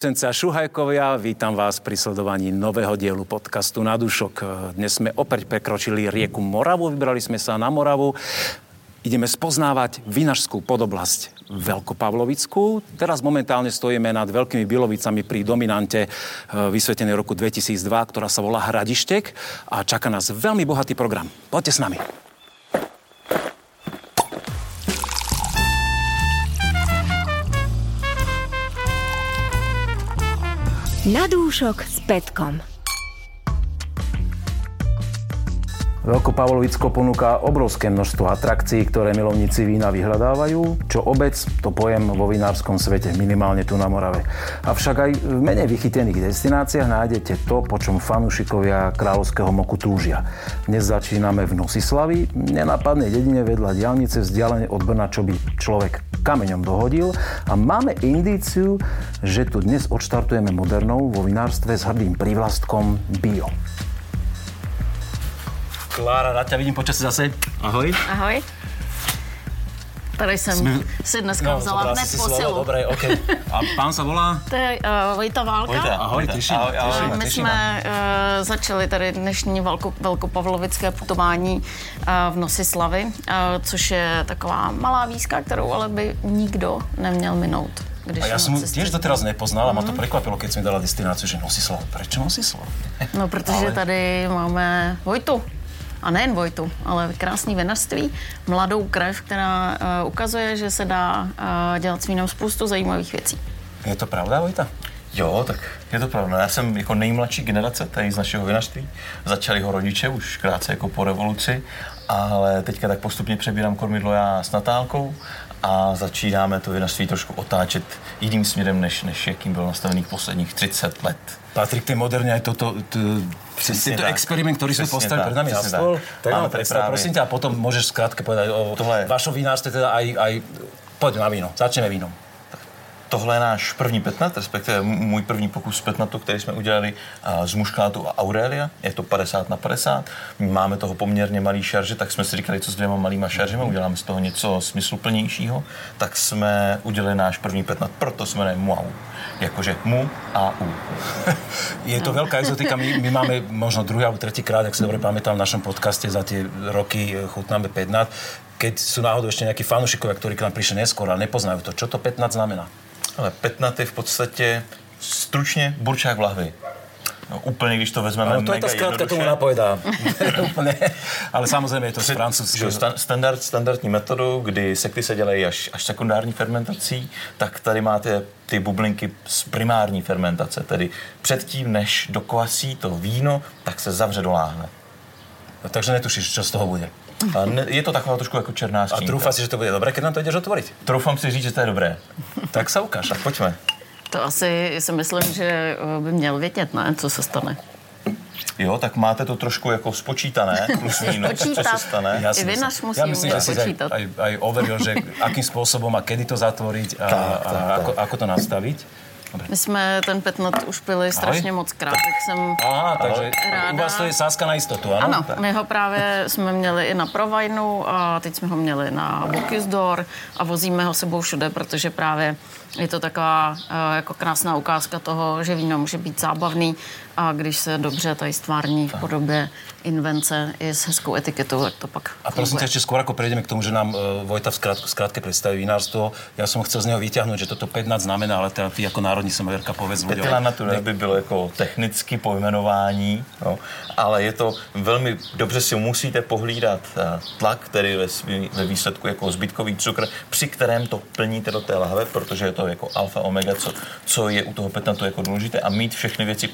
Senca Šuhajkovia, vítam vás pri sledovaní nového dielu podcastu Na dušok. Dnes sme opäť prekročili rieku Moravu, vybrali sme sa na Moravu. Ideme spoznávať vinařskú podoblasť Veľkopavlovickú. Teraz momentálne stojíme nad Veľkými Bilovicami pri dominante eh, vysvetenej roku 2002, ktorá sa volá Hradištek a čaká nás veľmi bohatý program. Poďte s nami. Na dúšok s Petkom. Veľkopavlovicko ponúka obrovské množstvo atrakcií, ktoré milovníci vína vyhľadávajú. Čo obec, to pojem vo vinárskom svete, minimálne tu na Morave. Avšak aj v menej vychytených destináciách nájdete to, po čom fanúšikovia kráľovského moku túžia. Dnes začíname v Nosislavi, nenápadnej dedine vedľa diálnice vzdialené od Brna, čo by človek kameňom dohodil. A máme indíciu, že tu dnes odštartujeme modernou vo vinárstve s hrdým prívlastkom Bio. Klára, rád tě vidím počas zase. Ahoj. Ahoj. Tady jsem Jsme... si dneska no, vzala hned posilu. Dobré, OK. A pán se volá? To je uh, Vojta Válka. Vojta, ahoj, těším. Ahoj, ahoj, ahoj, My jsme uh, začali tady dnešní velko, velkopavlovické putování uh, v Nosislavy, uh, což je taková malá výzka, kterou ale by nikdo neměl minout. Když a já jsem těž doteraz nepoznal a mm. ma to překvapilo, když mi dala destinaci, že Nosislav. Proč Nosislav? No, protože ale... tady máme Vojtu a nejen Vojtu, ale krásný vinařství, mladou krev, která uh, ukazuje, že se dá uh, dělat s vínem spoustu zajímavých věcí. Je to pravda, Vojta? Jo, tak je to pravda. Já jsem jako nejmladší generace tady z našeho vinařství. Začali ho rodiče už krátce jako po revoluci, ale teďka tak postupně přebírám kormidlo já s Natálkou a začínáme to vinařství trošku otáčet jiným směrem, než, než jakým byl nastavený posledních 30 let. Patrik, ty moderně je toto, to, Přesně to experiment, který jsme postavili před nami na stůl. Tak, tak máme představ, prosím tě, a potom můžeš zkrátke povedať o Tohle... vašom vinárstve, teda aj, aj, pojď na víno, začneme vínom. Tohle je náš první petnat, respektive můj první pokus petnatu, který jsme udělali z muškátu a Aurelia. Je to 50 na 50. Máme toho poměrně malý šarže, tak jsme si říkali, co s dvěma malýma šaržemi, uděláme z toho něco smysluplnějšího. Tak jsme udělali náš první petnat, proto jsme jmenuje Muau. Jakože mu a u. Je to velká exotika. My, my máme možno druhý alebo tretí krát, jak se dobře pamätám, v našem podcaste za ty roky chutnáme petnat keď sú náhodou ešte nejakí fanúšikovia, ktorí k nám prišli neskôr a nepoznajú to, čo to 15 znamená? Ale petnat je v podstatě stručně burčák v lahvi. No, úplně, když to vezmeme no, to je ta zkrátka tomu napojedá. Ale samozřejmě je to z francouzského. Standard, standardní metodu, kdy sekty se dělají až, až sekundární fermentací, tak tady máte ty bublinky z primární fermentace, tedy předtím, než dokvasí to víno, tak se zavře do láhve. No, takže netušíš, co z toho bude. A je to taková trošku jako černá skřínka. A trúfa si, že to bude dobré, když nám to jdeš otvorit? Troufám si říct, že to je dobré. tak se ukáž. Tak pojďme. To asi si myslím, že eh, by měl vědět, ne? Co se stane. Jo, tak máte to trošku jako spočítané, plus minus, co se stane. Já I vinař musí Já myslím, že si aj, aj, aj overil, že akým způsobem a kedy to zatvoriť a, tak, tak, a tak. Ako, ako to nastavit. My jsme ten petnat už pili strašně moc krát, tak. jsem Aha, takže ráda. u vás to je sáska na jistotu, ano? Ano, my ho právě jsme měli i na Provajnu a teď jsme ho měli na Bokisdor a vozíme ho sebou všude, protože právě je to taková uh, jako krásná ukázka toho, že víno může být zábavný a když se dobře tady stvární v podobě invence i s hezkou etiketou, tak to pak A prosím tě, ještě skôr jako prejdeme k tomu, že nám uh, Vojta v zkrátke představí vinárstvo, já jsem chcel z něho vyťahnout, že toto 15 znamená, ale teda ty jako národní sommeliérka povedz ľuďom. Petila Natura by bylo jako technicky pojmenování, no, ale je to velmi dobře si musíte pohlídat uh, tlak, který ve, svý, ve výsledku jako zbytkový cukr, při kterém to plníte do té lahve, protože je to jako alfa omega, co, co je u toho petnatu jako důležité. A mít všechny věci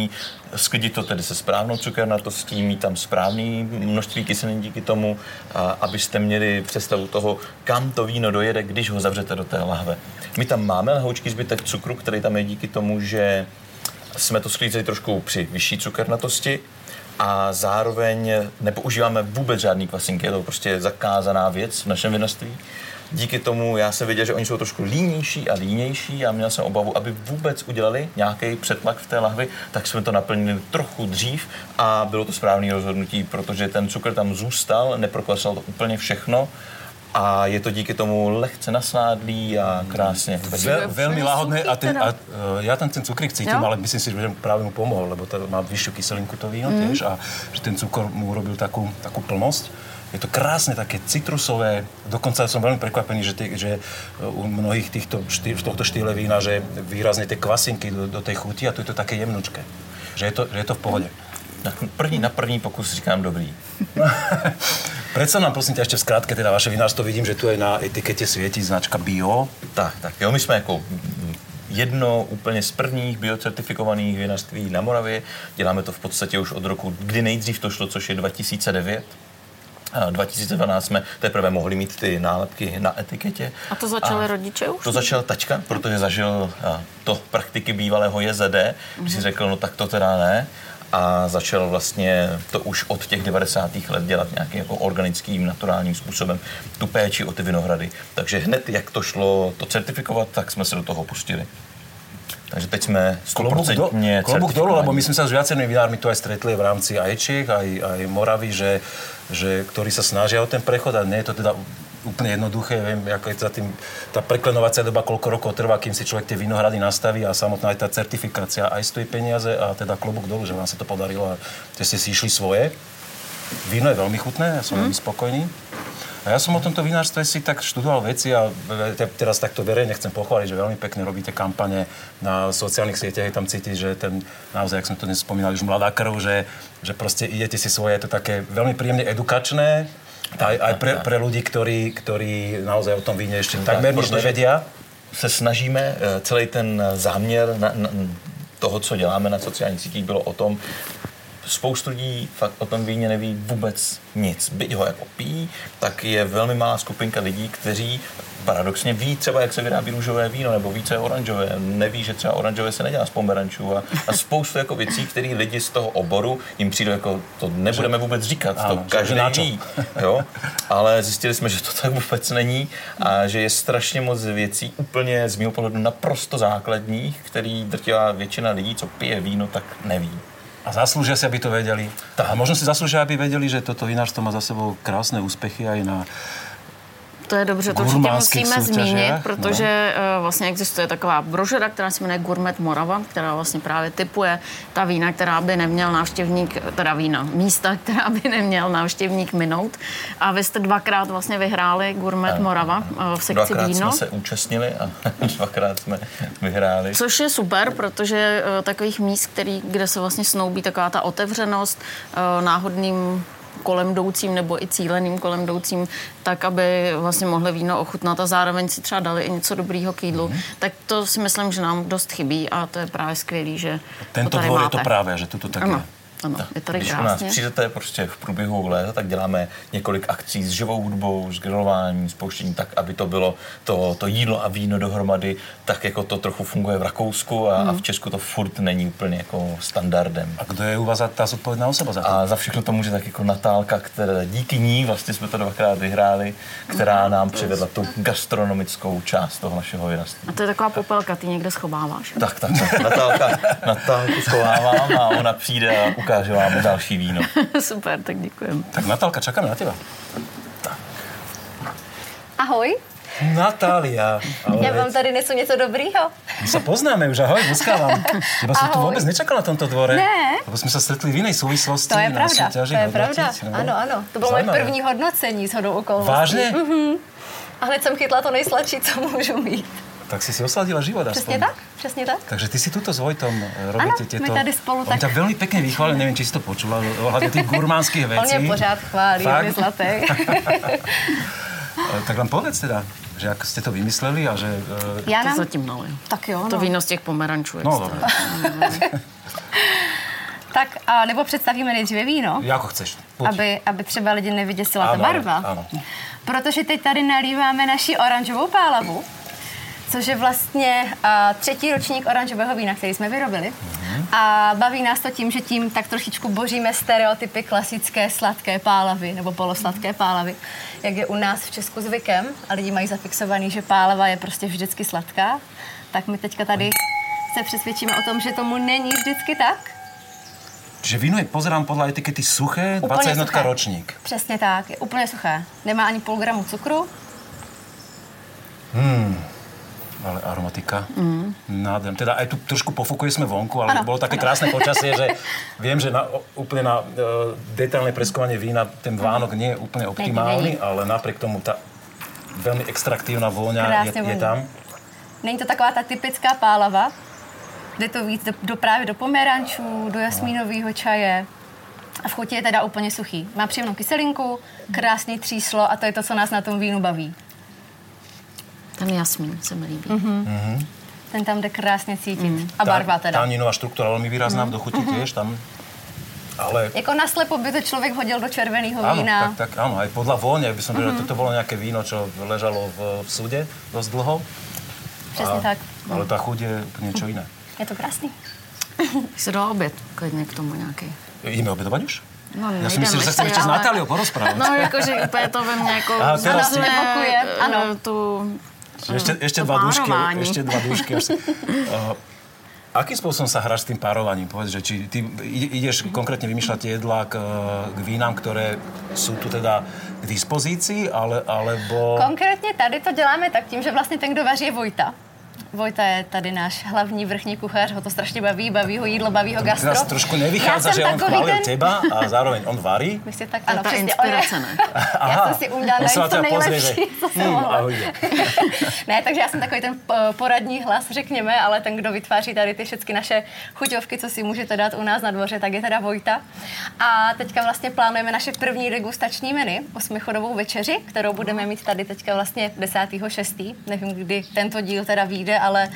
pohlídaný, sklidit to tedy se správnou cukernatostí, mít tam správný množství kyselin díky tomu, a, abyste měli představu toho, kam to víno dojede, když ho zavřete do té lahve. My tam máme lehoučký zbytek cukru, který tam je díky tomu, že jsme to sklízeli trošku při vyšší cukernatosti, a zároveň nepoužíváme vůbec žádný kvasinky, je to prostě zakázaná věc v našem vinařství díky tomu já jsem viděl, že oni jsou trošku línější a línější a měl jsem obavu, aby vůbec udělali nějaký přetlak v té lahvi, tak jsme to naplnili trochu dřív a bylo to správné rozhodnutí, protože ten cukr tam zůstal, neprokvasal to úplně všechno a je to díky tomu lehce nasládlý a krásně. Ve, veľmi láhodné a, ten, a uh, ja tam ten cukrík cítim, Jo? ale myslím si, že práve mu pomohol, lebo to má vyššiu kyselinku to víno tiež a že ten cukor mu urobil takú plnosť. Je to krásne, také citrusové, dokonca som veľmi prekvapený, že, tie, že u mnohých týchto štý, tohto štýle vína, že výrazne tie kvasinky do, do tej chuti a tu je to také jemnučké. Že je to, že je to v pohode. Na první, na první pokus říkám dobrý. Predsa nám prosím ťa ešte v skratke, teda vaše vinárstvo, vidím, že tu aj na etikete svieti značka bio. Tak, tak. Jo, my jsme jako jedno úplně z prvních biocertifikovaných vinařství na Moravě. Děláme to v podstatě už od roku, kdy nejdřív to šlo, což je 2009. A 2012 jsme teprve mohli mít ty nálepky na etiketě. A to začali rodiče už? To začal tačka, protože zažil to praktiky bývalého JZD, kdy si řekl, no tak to teda ne. A začal vlastně to už od těch 90. let dělat nějakým jako organickým, naturálním způsobem tu péči o ty vinohrady. Takže hned, jak to šlo to certifikovat, tak jsme se do toho pustili. Takže teď jsme Klobúk, do, 100% klobúk dolu, lebo my sme sa s viacerými vinármi tu aj stretli v rámci aj Čech, aj, aj Moravy, že, že, ktorí sa snažia o ten prechod a nie je to teda úplne jednoduché, viem, ako je za tým, tá preklenovacia doba, koľko rokov trvá, kým si človek tie vinohrady nastaví a samotná aj tá certifikácia aj stojí peniaze a teda klobúk dolu, že vám sa to podarilo a že ste si išli svoje. Víno je veľmi chutné, ja som veľmi spokojný. A ja som o tomto vinárstve si tak študoval veci a te- teraz takto verejne chcem pochváliť, že veľmi pekne robíte kampane na sociálnych sieťach, je tam cítiť, že ten, naozaj, jak sme to dnes spomínali, už mladá krv, že, že proste idete si svoje, je to také veľmi príjemne edukačné, aj, aj pre, pre ľudí, ktorí, ktorí naozaj o tom víne ešte takmer nič nevedia. se snažíme, eh, celý ten záměr na, na, toho, co děláme na sociálních sítích, bylo o tom, spoustu lidí fakt o tom víně neví vůbec nic. Byť ho jako pijí, tak je velmi malá skupinka lidí, kteří paradoxně ví třeba, jak se vyrábí růžové víno, nebo ví, co je oranžové. Neví, že třeba oranžové se nedělá z pomerančů a, a spoustu jako věcí, které lidi z toho oboru jim přijde jako, to nebudeme vůbec říkat, Ano, to že- každý ví. Jo? Ale zjistili jsme, že to tak vůbec není a že je strašně moc věcí úplně z mého pohledu naprosto základních, který drtivá většina lidí, co pije víno, tak neví. A zaslúžia si, aby to vedeli. A možno si zaslúžia, aby vedeli, že toto vinárstvo má za sebou krásne úspechy aj na To je dobře, to určitě musíme soutěžech, zmínit, no. protože uh, vlastně existuje taková brožura, která se jmenuje Gourmet Morava, která vlastně právě typuje ta vína, která by neměl návštěvník, teda vína, místa, která by neměl návštěvník minout. A vy jste dvakrát vlastně vyhráli Gourmet Morava uh, v sekci Dvakrát víno. jsme se účastnili a dvakrát jsme vyhráli. Což je super, protože uh, takových míst, který, kde se vlastně snoubí taková ta otevřenost náhodným kolem jdoucím nebo i cíleným kolem jdoucím, tak aby vlastně mohli víno ochutnat a zároveň si třeba dali i něco dobrýho k jídlu. Mm. Tak to si myslím, že nám dost chybí a to je právě skvělý, že Tento to tady dvor máte. je to práve, že tuto tak Ano, je. Ano, je tady Když u nás krásně. přijdete prostě v průběhu léta, tak děláme několik akcí s živou hudbou, s grilováním, spouštěním, tak, aby to bylo to, to jídlo a víno dohromady, tak jako to trochu funguje v Rakousku a, a v Česku to furt není úplně jako standardem. A kdo je u vás tá zodpovedná osoba za to? A za všechno to může tak jako Natálka, která díky ní vlastně jsme to dvakrát vyhráli, která nám přivedla tu gastronomickou část toho našeho vinařství. A to je taková popelka, ty někde schováváš. Tak, tak, tak. Natálka, Natálku schovávám a ona přijde a ukáže vám další víno. Super, tak děkujeme. Tak Natálka, čakáme na teba. Ahoj, Natália. já vám tady nesu něco dobrýho. My sa poznáme už, ahoj, buskávam. Teba som tu Ahoj. vôbec nečakal na tomto dvore. Ne. Lebo sme sa stretli v inej súvislosti. To je na pravda, to je pravda. no. Ano, ano. To bylo moje první hodnocení s hodou okolností. Vážne? A hned jsem chytla to nejsladší, co můžu mít. Tak si si osladila život Přesně aspoň. tak, přesně tak. Takže ty si tuto s Vojtom eh, robíte Ano, tieto... my tady spolu On tak- ťa veľmi pekne vychválil, neviem, či si to počula, ohľadne tých gurmánskych On vecí. mě pořád chválí, Fakt? on je zlatý. Eh, Tak nám povedz teda, že ako ste to vymysleli a že... eh, Já To nám... zatím naliju. Tak jo, To no. víno z těch pomerančů. jak No, jste- dobre. Tak a nebo představíme nejdříve víno, Jako chceš. Poď. aby, aby třeba lidi nevyděsila ta Ano, barva. ano. Protože teď tady nalíváme naši oranžovou pálavu, což je vlastně a, třetí ročník oranžového vína, který jsme vyrobili. A baví nás to tím, že tím tak trošičku boříme stereotypy klasické sladké pálavy nebo polosladké pálavy, jak je u nás v Česku zvykem a lidi mají zafixovaný, že pálava je prostě vždycky sladká. Tak my teďka tady se přesvědčíme o tom, že tomu není vždycky tak. Čiže víno je, pozerám podľa etikety suché, Úplně 21 suché. ročník. Přesně tak, je úplně suché. Nemá ani půl gramu cukru Ale aromatika. Mm. Nádherné. Teda aj tu trošku pofokuje sme vonku, ale ano, bolo také ano. krásne počasie, že viem, že na, úplne na uh, detailné preskovanie vína ten vánok nie je úplne optimálny, ale napriek tomu tá veľmi extraktívna vôňa je, je tam. Není to taková ta typická pálava, jde to víc do, do právě do pomerančů, do jasmínového čaje. A v chutě je teda úplně suchý. Má příjemnou kyselinku, krásný tříslo a to je to, co nás na tom vínu baví. Ten jasmín se mi líbí. Mm-hmm. Mm-hmm. Ten tam jde krásně cítit. Mm. A barva teda. Táninová štruktúra veľmi výrazná mm. v dochuti mm-hmm. tiež tam. Ale... Jako naslepo by to člověk hodil do červeného áno, vína. Tak, tak áno, aj podľa vône by som mm-hmm. že toto bolo nejaké víno, čo ležalo v, v súde dosť dlho. Přesně a, tak. Ale ta chuť je niečo iné. Je to krásný. Se dá oběd klidně k tomu nějaký. Jdeme obědovat už? No, Já si myslím, že se chceme ještě ale... s Natáliou porozprávat. No, jakože úplně to ve mně jako Aha, teraz Ano. tu Ešte, ešte, dva dúšky, ešte dva dúšky. uh, akým spôsobom sa hráš s tým párovaním? Povedz, že či ty ideš konkrétne vymýšľať jedlá k, k vínám, ktoré sú tu teda k dispozícii, ale, alebo... Konkrétně tady to děláme tak tím, že vlastně ten, kdo vaří, je Vojta. Vojta je tady náš hlavní vrchní kuchař, ho to strašně baví, baví ho jídlo, baví ho gastro. Teraz trošku nevychádza, že on chválil ten... teba a zároveň on varí. My si tak, ano, ta inspirace, ne? já jsem si uměla najít to nejlepší, co jsem hmm, mohla. ne, takže já jsem takový ten poradní hlas, řekněme, ale ten, kdo vytváří tady ty všechny naše chuťovky, co si můžete dát u nás na dvoře, tak je teda Vojta. A teďka vlastně plánujeme naše první degustační menu, osmichodovou večeři, kterou budeme mít tady teďka vlastně 10.6. Nevím, kdy tento díl teda vyjde, ale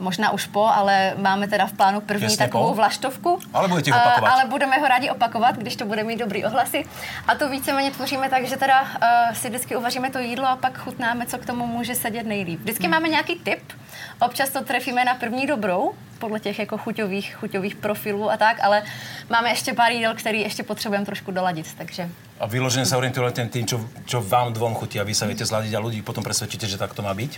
možná už po, ale máme teda v plánu první Těsně takovou po. vlaštovku. Ale budete opakovat. Uh, ale budeme ho rádi opakovat, když to bude mít dobrý ohlasy. A to víceméně tvoříme tak, že teda uh, si vždycky uvaříme to jídlo a pak chutnáme, co k tomu může sedět nejlíp. Vždycky hmm. máme nějaký tip, občas to trefíme na první dobrou, podle těch jako chuťových, chuťových profilů a tak, ale máme ještě pár jídel, který ještě potřebujeme trošku doladit, takže... A vyloženě se orientujete tým, čo, čo vám dvom chutí a vy sa viete zladiť a ľudí potom presvedčíte, že tak to má byť?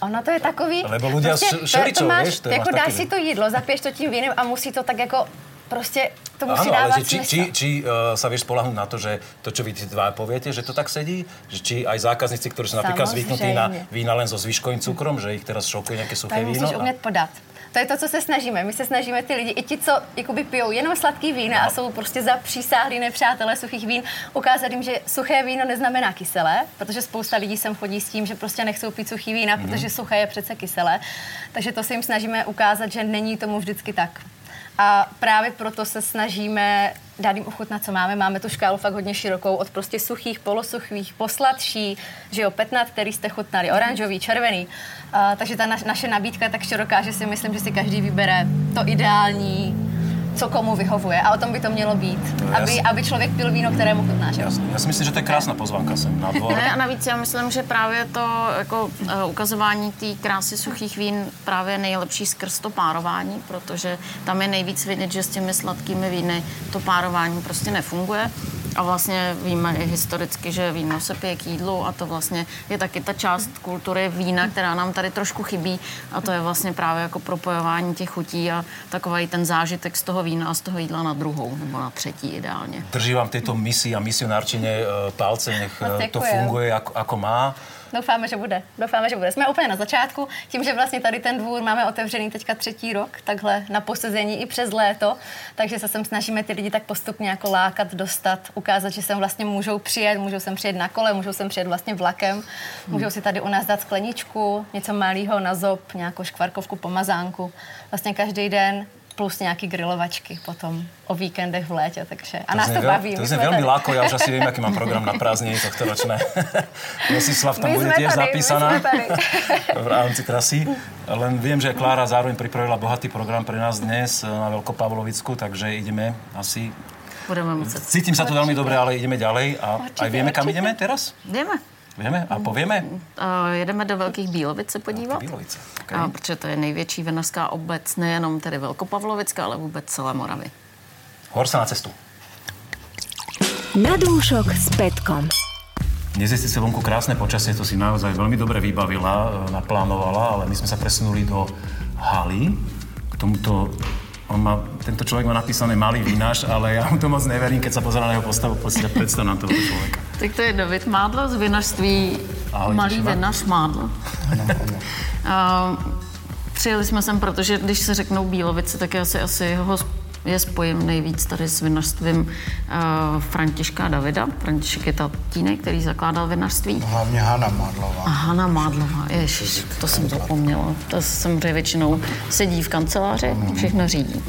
Ono to je takový... Lebo ľudia prostě, šeličou, to, to máš, vieš, to jako máš dáš si to jídlo, zapiješ to tím vínem a musí to tak jako prostě to musí ale dávat že či, či, či uh, sa vieš spolahnúť na to, že to, čo vy dva poviete, že to tak sedí? Že či aj zákazníci, ktorí sú napríklad zvyknutí na vína len so zvyškovým cukrom, že ich teraz šokuje nejaké suché to víno? musíš umět podat. To je to, co se snažíme. My se snažíme ty lidi, i ti, co jakoby pijou jenom sladký vína a jsou prostě za přísáhlí nepřátelé suchých vín, ukázat jim, že suché víno neznamená kyselé, protože spousta lidí sem chodí s tím, že prostě nechcou pít suchý vína, mm-hmm. protože suché je přece kyselé. Takže to se jim snažíme ukázat, že není tomu vždycky tak. A právě proto se snažíme dát jim ochutnat, co máme. Máme tu škálu fakt hodně širokou, od prostě suchých, polosuchých, posladší, že jo, petnat, který jste chutnali, oranžový, červený. Uh, takže ta naš, naše nabídka je tak široká, že si myslím, že si každý vybere to ideální, co komu vyhovuje. A o tom by to mělo být. No, aby, aby člověk pil víno, kterému chutná. Že? Já si myslím, že to je krásná pozvánka sem na dvor. Ne, a navíc já myslím, že právě to jako, uh, ukazování té krásy suchých vín právě je nejlepší skrz to párování, protože tam je nejvíc vidět, že s těmi sladkými víny to párování prostě nefunguje. A vlastně víme i historicky, že víno se pije k jídlu a to vlastně je taky ta část kultury vína, která nám tady trošku chybí a to je vlastně právě jako propojování těch chutí a takový ten zážitek z toho vína a z toho jídla na druhou nebo na třetí ideálně. Drží vám této misi a misionárčine e, palce, nech e, to funguje ako, ako má. Doufáme, že bude. Doufáme, že bude. Jsme úplně na začátku. Tím, že vlastně tady ten dvůr máme otevřený teďka třetí rok, takhle na posezení i přes léto, takže se sem snažíme ty lidi tak postupně jako lákat, dostat, ukázat, že sem vlastně můžou přijet, můžou sem přijet na kole, můžou sem přijet vlastně vlakem, můžou si tady u nás dát skleničku, něco malého na zob, nějakou škvarkovku, pomazánku. Vlastně každý den plus nějaký grilovačky potom o víkendech v létě, takže a to nás to veľ, baví. To je veľmi láko, ja už asi viem, aký mám program na prázdniny tohto ročné. Nosislav tam bude tiež tady, zapísaná v rámci krasy. Len viem, že Klára zároveň pripravila bohatý program pre nás dnes na Veľkopavlovicku, takže ideme asi Budeme muset. Cítim sa tu veľmi dobre, ale ideme ďalej a aj vieme, kam ideme teraz? Jdeme. Vieme a povieme? Uh, jedeme do Velkých Bílovic se podívat. Bílovice. Okay. A, protože to je největší vinařská obec, nejenom tedy Velkopavlovická, ale vůbec celé Moravy. Hor sa na cestu. Na dúšok s Petkom. Dnes je síce vonku krásne počasie, to si naozaj veľmi dobre vybavila, e, naplánovala, ale my sme sa presunuli do haly. K tomuto, on má, tento človek má napísané malý vínaš, ale ja mu to moc neverím, keď sa pozerá na jeho postavu, poďte predstav nám tohoto človeka. Tak to je David Mádlo z vinařství Ahoj, Malý vinař Mádlo. A Přijeli jsme sem, protože když se řeknou Bílovice, tak já si asi ho je spojím nejvíc tady s vinařstvím uh, Františka Davida. František je tatínek, který zakládal vinařství. Hlavně Hana Madlová. A Hana Mádlová, ježiš, to jsem zapomněla. To samozřejmě většinou sedí v kanceláři, všechno řídí.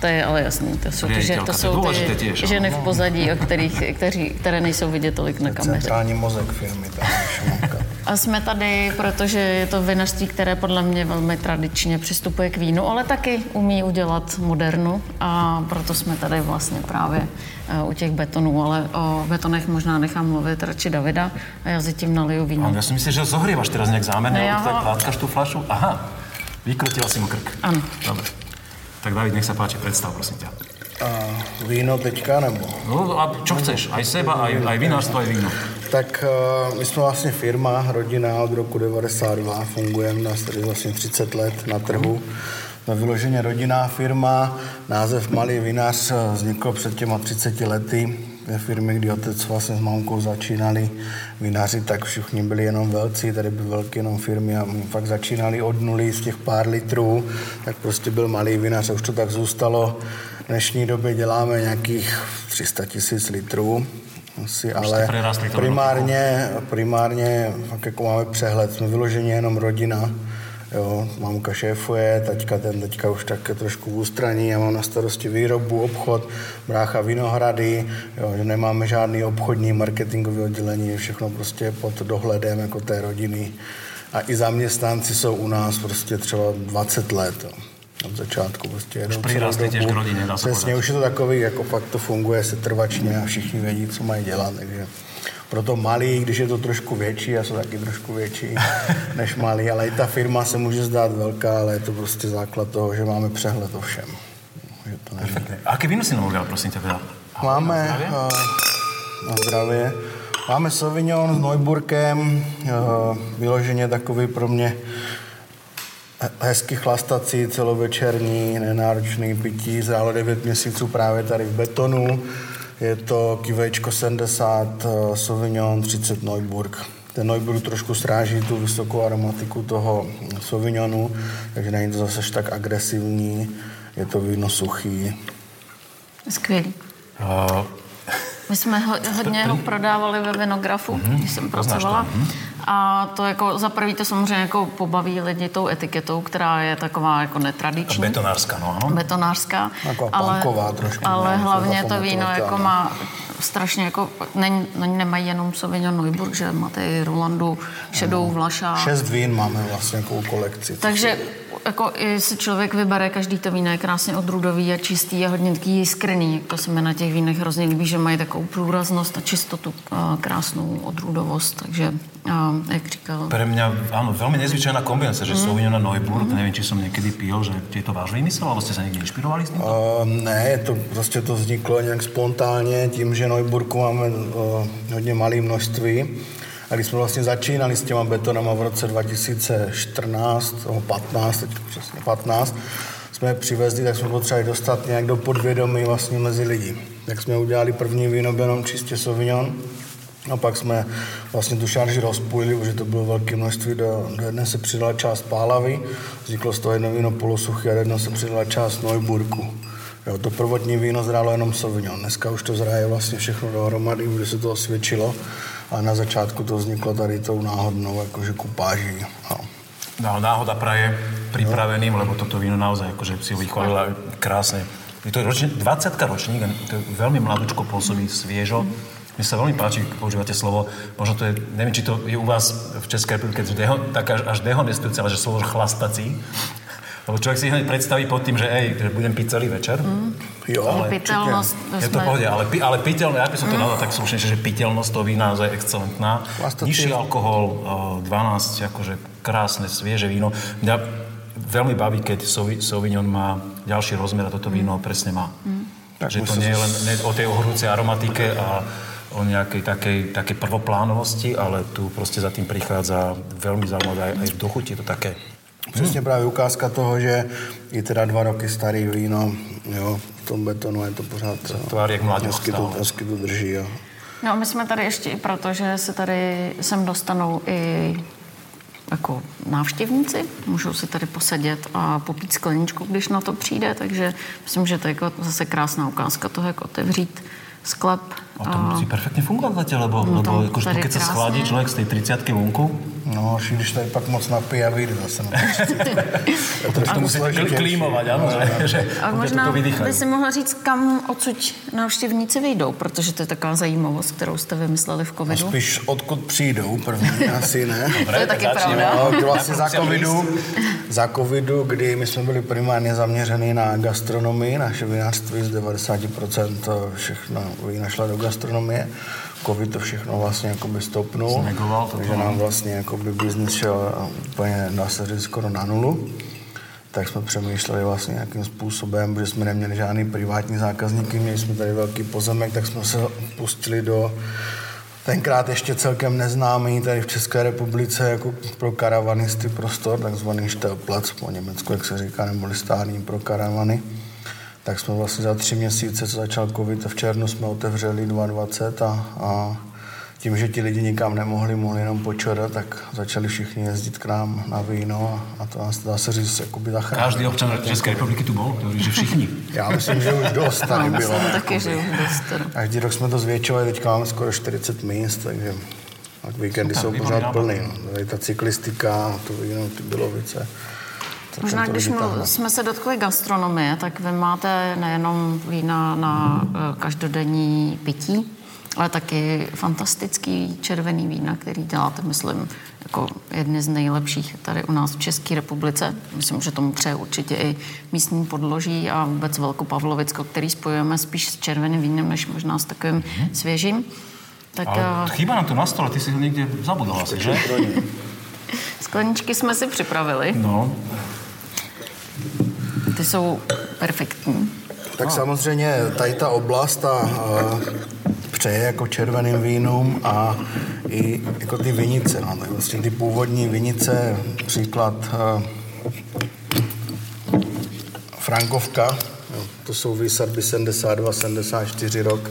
To je ale jasný, to jsou, ty, že, to jsou ty těž, ženy v pozadí, o kterých, kteří, které nejsou vidět tolik na kameře. Centrální mozek firmy, šmonka. A jsme tady, protože je to vinařství, které podle mě velmi tradičně přistupuje k vínu, ale taky umí udělat modernu a proto jsme tady vlastně právě eh, u těch betonů, ale o betonech možná nechám mluvit radši Davida a já si tím naliju víno. Ja som myslel, že ho zohrievaš teraz nejak zámerne, Ne, alebo tak hladkáš tú fľašu. Aha, vykrutila si mu krk. Ano. Dobre. Tak David, nech sa páči, predstav, prosím ťa. A víno teďka nebo? No a čo chceš? Aj seba, aj, aj vinárstvo, aj víno. Tak uh, my jsme vlastně firma, rodina od roku 92, fungujeme nás tady vlastně 30 let na trhu. Jsme vyloženě rodinná firma, název Malý vinař eh, vznikl před těma 30 lety. Ve firmě, kdy otec vlastně s mamkou začínali vinaři, tak všichni byli jenom velcí, tady byly velké jenom firmy a my fakt začínali od nuly z těch pár litrů, tak prostě byl malý vinař a už to tak zůstalo. V dnešní době děláme nějakých 300 tisíc litrů, asi, ale primárně, primárně fakt jako máme přehled, jsme vyloženi jenom rodina, jo, mamka šéfuje, taťka ten teďka už tak trošku v ústraní, já mám na starosti výrobu, obchod, brácha vinohrady, jo, že nemáme žádný obchodní marketingový oddělení, je všechno prostě pod dohledem jako té rodiny. A i zaměstnanci jsou u nás prostě třeba 20 let, jo. Od začátku prostě celou prirastli těž k rodině, dá se Přesně, už je to takový, jako fakt to funguje setrvačně a všichni vědí, co mají dělat, takže proto malý, když je to trošku větší, já jsem taky trošku větší než malý, ale i ta firma se může zdát velká, ale je to prostě základ toho, že máme přehled o všem. Že to není. Aké víno si objal, prosím ťa, teda? Máme Na zdravie? eh, na zdravě. Máme Sauvignon s Neuburkem, eh, vyloženě takový pro mě hezky chlastací, celovečerní, nenáročný pití. Zrálo 9 měsíců právě tady v betonu. Je to kivečko 70, eh, Sauvignon 30 Neuburg. Ten Neuburg trošku stráží tu vysokou aromatiku toho Sauvignonu, takže není to zase až tak agresivní. Je to víno suchý, Skvělý. Uh, My jsme ho, hodně ho prodávali ve Vinografu, Mhm. když jsem pracovala. A to jako za prvý to samozřejmě jako pobaví lidi tou etiketou, která je taková jako netradiční. betonárska, no ano. betonářská. Taková ale, punková trošku, ale no, hlavně to víno zapamatovat, jako ano. má strašně jako, ne, ne, nemají jenom Sauvignon Neuburg, že máte i Rolandu, šedou vlaša. Šest vín máme vlastně jako kolekci. Takže jako i si člověk vybere, každý to víno je krásně odrůdový a čistý a hodně taký jiskrný. To se mi na těch vínech hrozně líbí, že mají takovou průraznost a čistotu, a krásnou odrůdovost. Takže, a, jak říkal, Pre mňa, áno, veľmi nezvyčajná kombinácia, že Sauvignon a Neuburg, neviem, či som niekedy pil, že je to váš výmysel, alebo ste sa niekde inšpirovali s tým? Uh, ne, to prostě to vzniklo nějak spontánně tím, že Neuburku máme uh, hodně malé množství. A když jsme vlastně začínali s těma betonama v roce 2014, nebo 15, teď přesně 15, jsme je přivezli, tak jsme potřebovali dostat nějak do podvědomí vlastně mezi lidi. Tak jsme udělali první víno jenom čistě Sauvignon, a pak jsme vlastně tu šarži rozpojili, protože to bylo velké množství. Do, do jedné se přidala část pálavy, vzniklo z toho jedno víno polosuché a do jedno se přidala část Neuburku. Jo, to prvotní víno zrálo jenom Sauvignon. Dneska už to zraje vlastně všechno dohromady, kde se to osvědčilo. A na začátku to vzniklo tady tou náhodnou jakože kupáží. No. No, náhoda praje pripraveným, lebo toto víno naozaj akože si ho vychválila krásne. Je to ročne, 20 ročník, to je veľmi mladúčko pôsobí sviežo. Mne sa veľmi páči, keď používate slovo, možno to je, neviem, či to je u vás v Českej republike deho, tak až, až dehonestujúce, ale že slovo chlastací. Lebo človek si hneď predstaví pod tým, že ej, že budem piť celý večer. Mm. Jo, ale pitelnost, Je to v pohode, ale, pi, ale piteľné, ja by som to dal tak slušne, že piteľnosť toho vína naozaj excelentná. Vlastne Nižší alkohol, o, 12, akože krásne, svieže víno. Mňa veľmi baví, keď Sauvi- Sauvignon má ďalší rozmer a toto víno presne má. Tak že my to nie je len ne, o tej ohorúcej aromatike a o nejakej takej, takej prvoplánovosti, ale tu proste za tým prichádza veľmi zaujímavé aj, aj v dochuti je to také. Přesně právě ukázka toho, že i teda dva roky starý víno, jo, v tom betonu je to pořád... tváří jak mláďoch hezky to, hezky to drží, jo. No my jsme tady ještě i proto, že se tady sem dostanou i jako návštěvníci, můžou si tady posedět a popít skleničku, když na to přijde, takže myslím, že to je jako zase krásná ukázka toho, jak otevřít sklep. A to musí perfektně fungovat zatiaľ, lebo, No lebo to keď sa krásne. schladí človek z tej 30 vonku, No, až když tady pak moc napije a vyjde zase na to je trošku musíte složitější. klímovať, áno, že, že A možná by si mohla říct, kam odsud návštěvníci vyjdou, protože to je taková zajímavost, kterou jste vymysleli v No, covidu. spíš odkud přijdou první, asi ne. To je taky pravda. No, to vlastně za covidu, za covidu, kdy my jsme byli primárně zaměřený na gastronomii, naše vinařství z 90% to všechno vína šla do gastronomie. Covid to všechno vlastně jakoby stopnul. Znegoval to takže nám no. vlastně jakoby biznis šel úplně, dá se říct, skoro na nulu. Tak jsme přemýšleli vlastně nějakým způsobem, protože jsme neměli žádný privátní zákazníky, měli jsme tady velký pozemek, tak jsme se pustili do tenkrát ještě celkem neznámý tady v České republice jako pro karavanisty prostor, takzvaný Štelplac po Německu, jak se říká, nebo listární pro karavany. Tak jsme vlastně za tři měsíce, co začal covid, v červnu jsme otevřeli 22 a, a tím, že ti lidi nikam nemohli, mohli jenom počorat, tak začali všichni jezdit k nám na víno a, a to nás dá se říct, jakoby zachránilo. Každý občan Českej republiky tu hovorí, že všichni. Já myslím, že už dost tady No, bylo. myslím taky, že už dost. teda. Každý rok jsme to zvětšovali, teďka máme skoro 40 míst, takže tak víkendy Super, jsou pořád plný. No. Tady ta cyklistika, to víno, ty bylovice. Tak Možná, to když mluv, jsme se dotkli gastronomie, tak vy máte nejenom vína na eh, každodenní pití, ale taky fantastický červený vína, který děláte, myslím, jako jedny z nejlepších tady u nás v České republice. Myslím, že tomu přeje určitě i místní podloží a vůbec Velkopavlovicko, který spojujeme spíš s červeným vínem, než možná s takovým svěžím. Tak Ale eh, chýba nám tu na stole, ty si ho niekde zabudol asi, že? skleničky jsme si připravili. No, Ty jsou perfektní. Tak samozřejmě tady ta oblast ta, uh, přeje jako červeným vínům a i jako ty vinice. No, tak vlastně ty původní vinice, příklad uh, Frankovka, jo, to jsou výsadby 72-74 rok,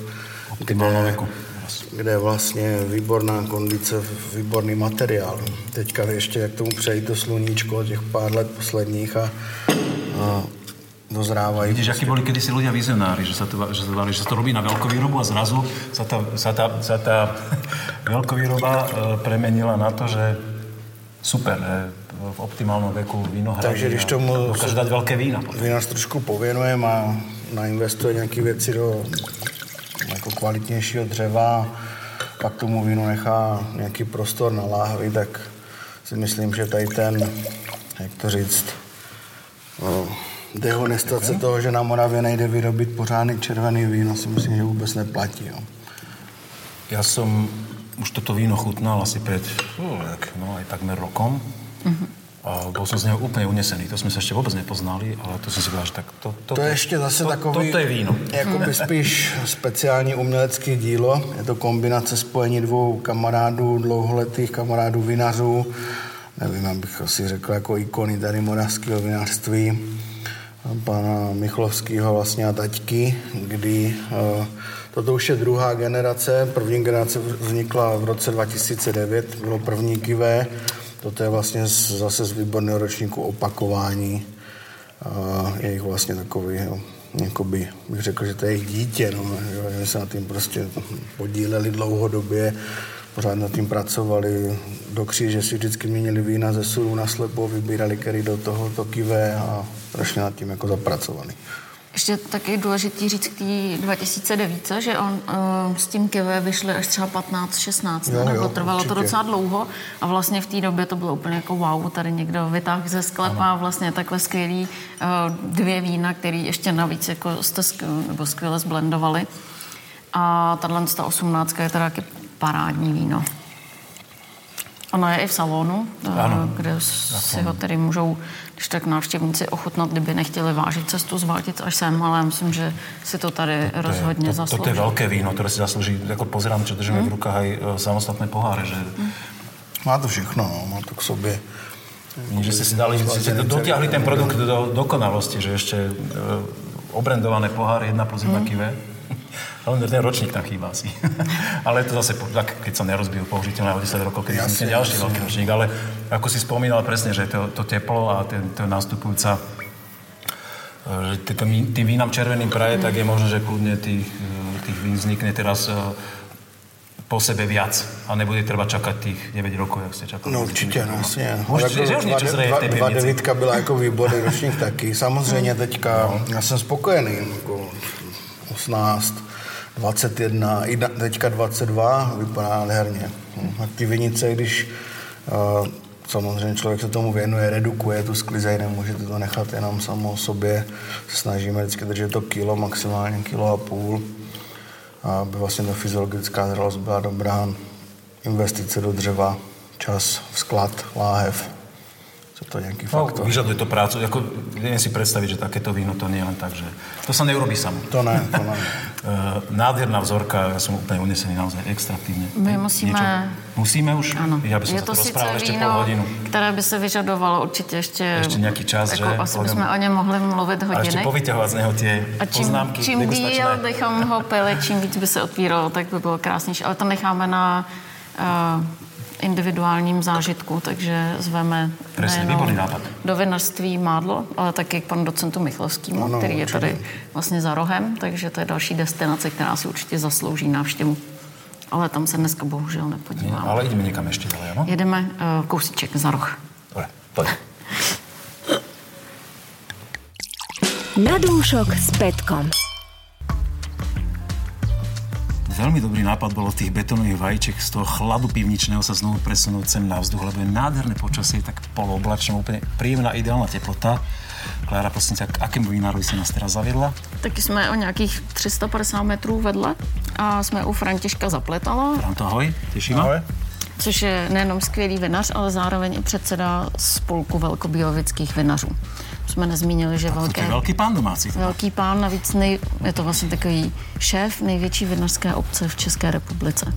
optimálnom veku. Kde je vlastně výborná kondice, výborný materiál. Teďka ještě, jak tomu přejít to sluníčko těch pár let posledních a, a dozrávají. Vidíš, akí boli kedysi ľudia vizionári, že sa to, že sa, že sa to robí na veľkovýrobu a zrazu sa tá, sa tá, sa tá veľkovýroba e, premenila na to, že super, že v optimálnom veku víno hradí Takže když tomu dokáže dať veľké vína. Vinař trošku pověnujeme a nainvestuje nějaké věci do jako kvalitnějšího dřeva, pak tomu vínu nechá nějaký prostor na láhvi, tak si myslím, že tady ten, jak to říct, dehonestace toho, že na Moravě nejde vyrobit pořádný červený víno, si myslím, že vůbec neplatí. Jo. Ja som už toto víno chutnal asi pred, no, jak, no aj takmer rokom. A bol som z neho úplne unesený. To sme sa ešte vôbec nepoznali, ale to som si povedal, že tak to, to, To je ještě zase to, takový... Toto je víno. Jakoby spíš speciální umělecké dílo. Je to kombinace spojení dvou kamarádů, dlouholetých kamarádů vinařů. Nevím, abych asi řekl jako ikony tady moravského vinařství. Pana Michlovského vlastně a taťky, kdy eh, toto už je druhá generace. První generace vznikla v roce 2009, bylo první kivé. Toto je vlastně z, zase z výborného ročníku opakování a je jich vlastně takový, jo, jakoby, bych řekl, že to je jejich dítě, no, že se na tím prostě podíleli dlouhodobě, pořád na tím pracovali, do kříže si vždycky měnili vína ze suru na slepo, vybírali který do toho to kivé a strašně nad tím jako zapracovali. Ještě taky důležitý říct k té 2009, že on uh, s tím kivé vyšli až třeba 15-16, Jo, ne? jo, nebo trvalo určitě. to docela dlouho a vlastně v té době to bylo úplně jako wow, tady někdo vytáhl ze sklepa vlastně takhle skvělý uh, dvě vína, které ještě navíc jako jste sk- nebo skvěle zblendovali. A tahle ta 18 je teda taky parádní víno. Ono je i v salonu, eh, Ano. kde si ho tedy můžou, když tak návštěvníci ochutnat, kdyby nechtěli vážit cestu, zvátit až sem, ale já myslím, že si to tady rozhodně to, zaslouží. Toto je veľké víno, ktoré si zaslúži, ako pozerám, čo držíme v rukách aj e, samostatné poháre, že, Má to všechno, no, má to k sobě. že ste si dali, ste dotiahli ten produkt do dokonalosti, že ešte e, obrendované poháre, jedna plus jedna kivé. Ale ten ročník tam chýba asi. ale to zase, tak, keď sa nerozbijú použiteľné o 10 rokov, keď vznikne ďalší jasne. veľký ročník. Ale ako si spomínal presne, že to, to teplo a ten, to nastupujúca že tým vínam červeným praje, tak je možné, že kľudne tých, tých vín vznikne teraz po sebe viac a nebude treba čakať tých 9 rokov, jak ste čakali. No určitě, no, jasně. Už, jako že už něco zřeje v té Dva devítka byla jako výborný ročník taky. Samozřejmě teďka, no. já jsem spokojený, jako 18, 21, i teďka 22, vypadá nádherně. A ty vinice, když uh, samozřejmě člověk se tomu věnuje, redukuje tu sklizej, nemůžete to nechat jenom samo o sobě. Snažíme vždycky držet to kilo, maximálně kilo a půl aby vlastně ta fyziologická zralost byla dobrá, investice do dřeva, čas, sklad, láhev, co to nějaký no, faktor. Vyžaduje to prácu. Jako, si predstaviť, že takéto víno to nie je len tak, že to sa neurobí samo. To ne, to ne. Eh, nádherná vzorka, ja som úplne unesený naozaj extraktívne. My musíme... Niečo, musíme už? Ano. Ja by som je to, to rozprával víno, které by se vyžadovalo určitě ještě... Ještě nějaký čas, jako že? Asi bychom o něm mohli mluvit hodiny. A ještě povyťahovat z něho tie a čím, poznámky čím díl bychom ho pili, čím víc by se otvíralo, tak by bylo krásnější. Ale to necháme na uh, individuálním zážitku, takže zveme výborný nápad. do vinařství Mádlo, ale taky k panu docentu Michlovskému, no, no, který je tady vlastně za rohem, takže to je další destinace, která si určitě zaslouží návštěvu. Ale tam se dneska bohužel nepodíváme. ale jdeme někam ještě dále, ano? Jedeme uh, kousíček za roh. Dobre, pojď. Na dúšok s Petkom. Veľmi dobrý nápad bolo tých betónových vajíček z toho chladu pivničného sa znovu presunúť sem na vzduch, lebo je nádherné počasie, tak polooblačno, úplne príjemná, ideálna teplota. Klára, prosím ťa, k akému vinárovi si nás teraz zaviedla? Taky jsme o nějakých 350 metrů vedle a jsme u Františka Zapletala. Franto, ahoj, těší ma? Což je nejenom skvělý vinař, ale zároveň i předseda spolku velkobílovických vinařů jsme nezmínili, že velké... To je velký pán domácí. Teda. Velký pán, navíc nej, je to vlastně takový šéf největší vinařské obce v České republice.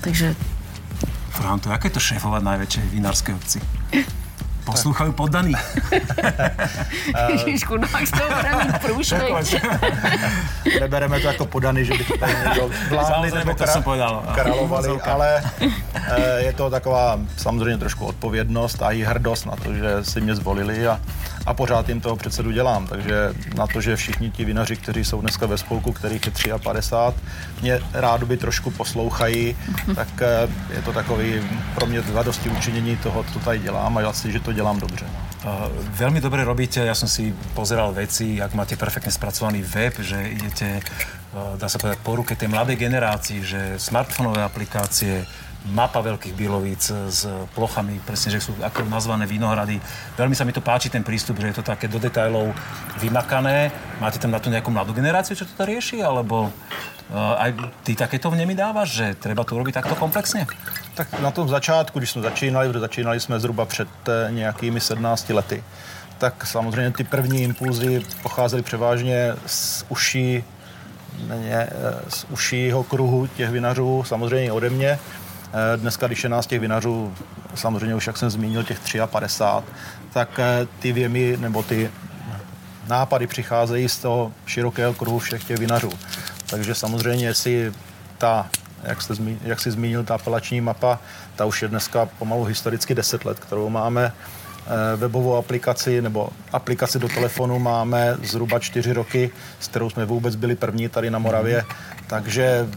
Takže... Franto, jak je to šéfovat největší vinařské obci? Poslouchají poddaný. Ježiš, chudák, z toho bude mít průšvih. Nebereme to jako podaný, že by to tady někdo vládli nebo to jsem povedal. královali, ale eh, je to taková samozřejmě trošku odpovědnost a i hrdost na to, že si mě zvolili a a pořád jim toho předsedu dělám. Takže na to, že všichni ti vinaři, kteří jsou dneska ve spolku, kterých je 53, mě by trošku poslouchají, tak eh, je to takový pro mě zadosti učinění toho, co tady dělám a si, že to dělám dobře. Uh, veľmi dobre robíte, ja som si pozeral veci, ak máte perfektne spracovaný web, že idete, uh, dá sa povedať, po ruke tej mladej generácii, že smartfónové aplikácie, mapa veľkých Bílovíc s plochami, presne, že sú ako nazvané vinohrady. Veľmi sa mi to páči, ten prístup, že je to také do detailov vymakané. Máte tam na to nejakú mladú generáciu, čo to rieši, alebo uh, ty takéto vnemy dáváš, že treba to robiť takto komplexně? Tak na tom začátku, když jsme začínali, protože začínali jsme zhruba před eh, nějakými 17 lety, tak samozřejmě ty první impulzy pocházely převážně z uší ne, eh, z ušího kruhu těch vinařů, samozřejmě ode mě, dneska, když je nás těch vinařů, samozřejmě už jak jsem zmínil, těch 53, tak eh, ty věmy nebo ty nápady přicházejí z toho širokého kruhu všech těch vinařů. Takže samozřejmě, jestli ta, jak, jste jak jsi zmínil, ta apelační mapa, ta už je dneska pomalu historicky 10 let, kterou máme. Eh, webovou aplikaci nebo aplikaci do telefonu máme zhruba 4 roky, s kterou jsme vůbec byli první tady na Moravě. Takže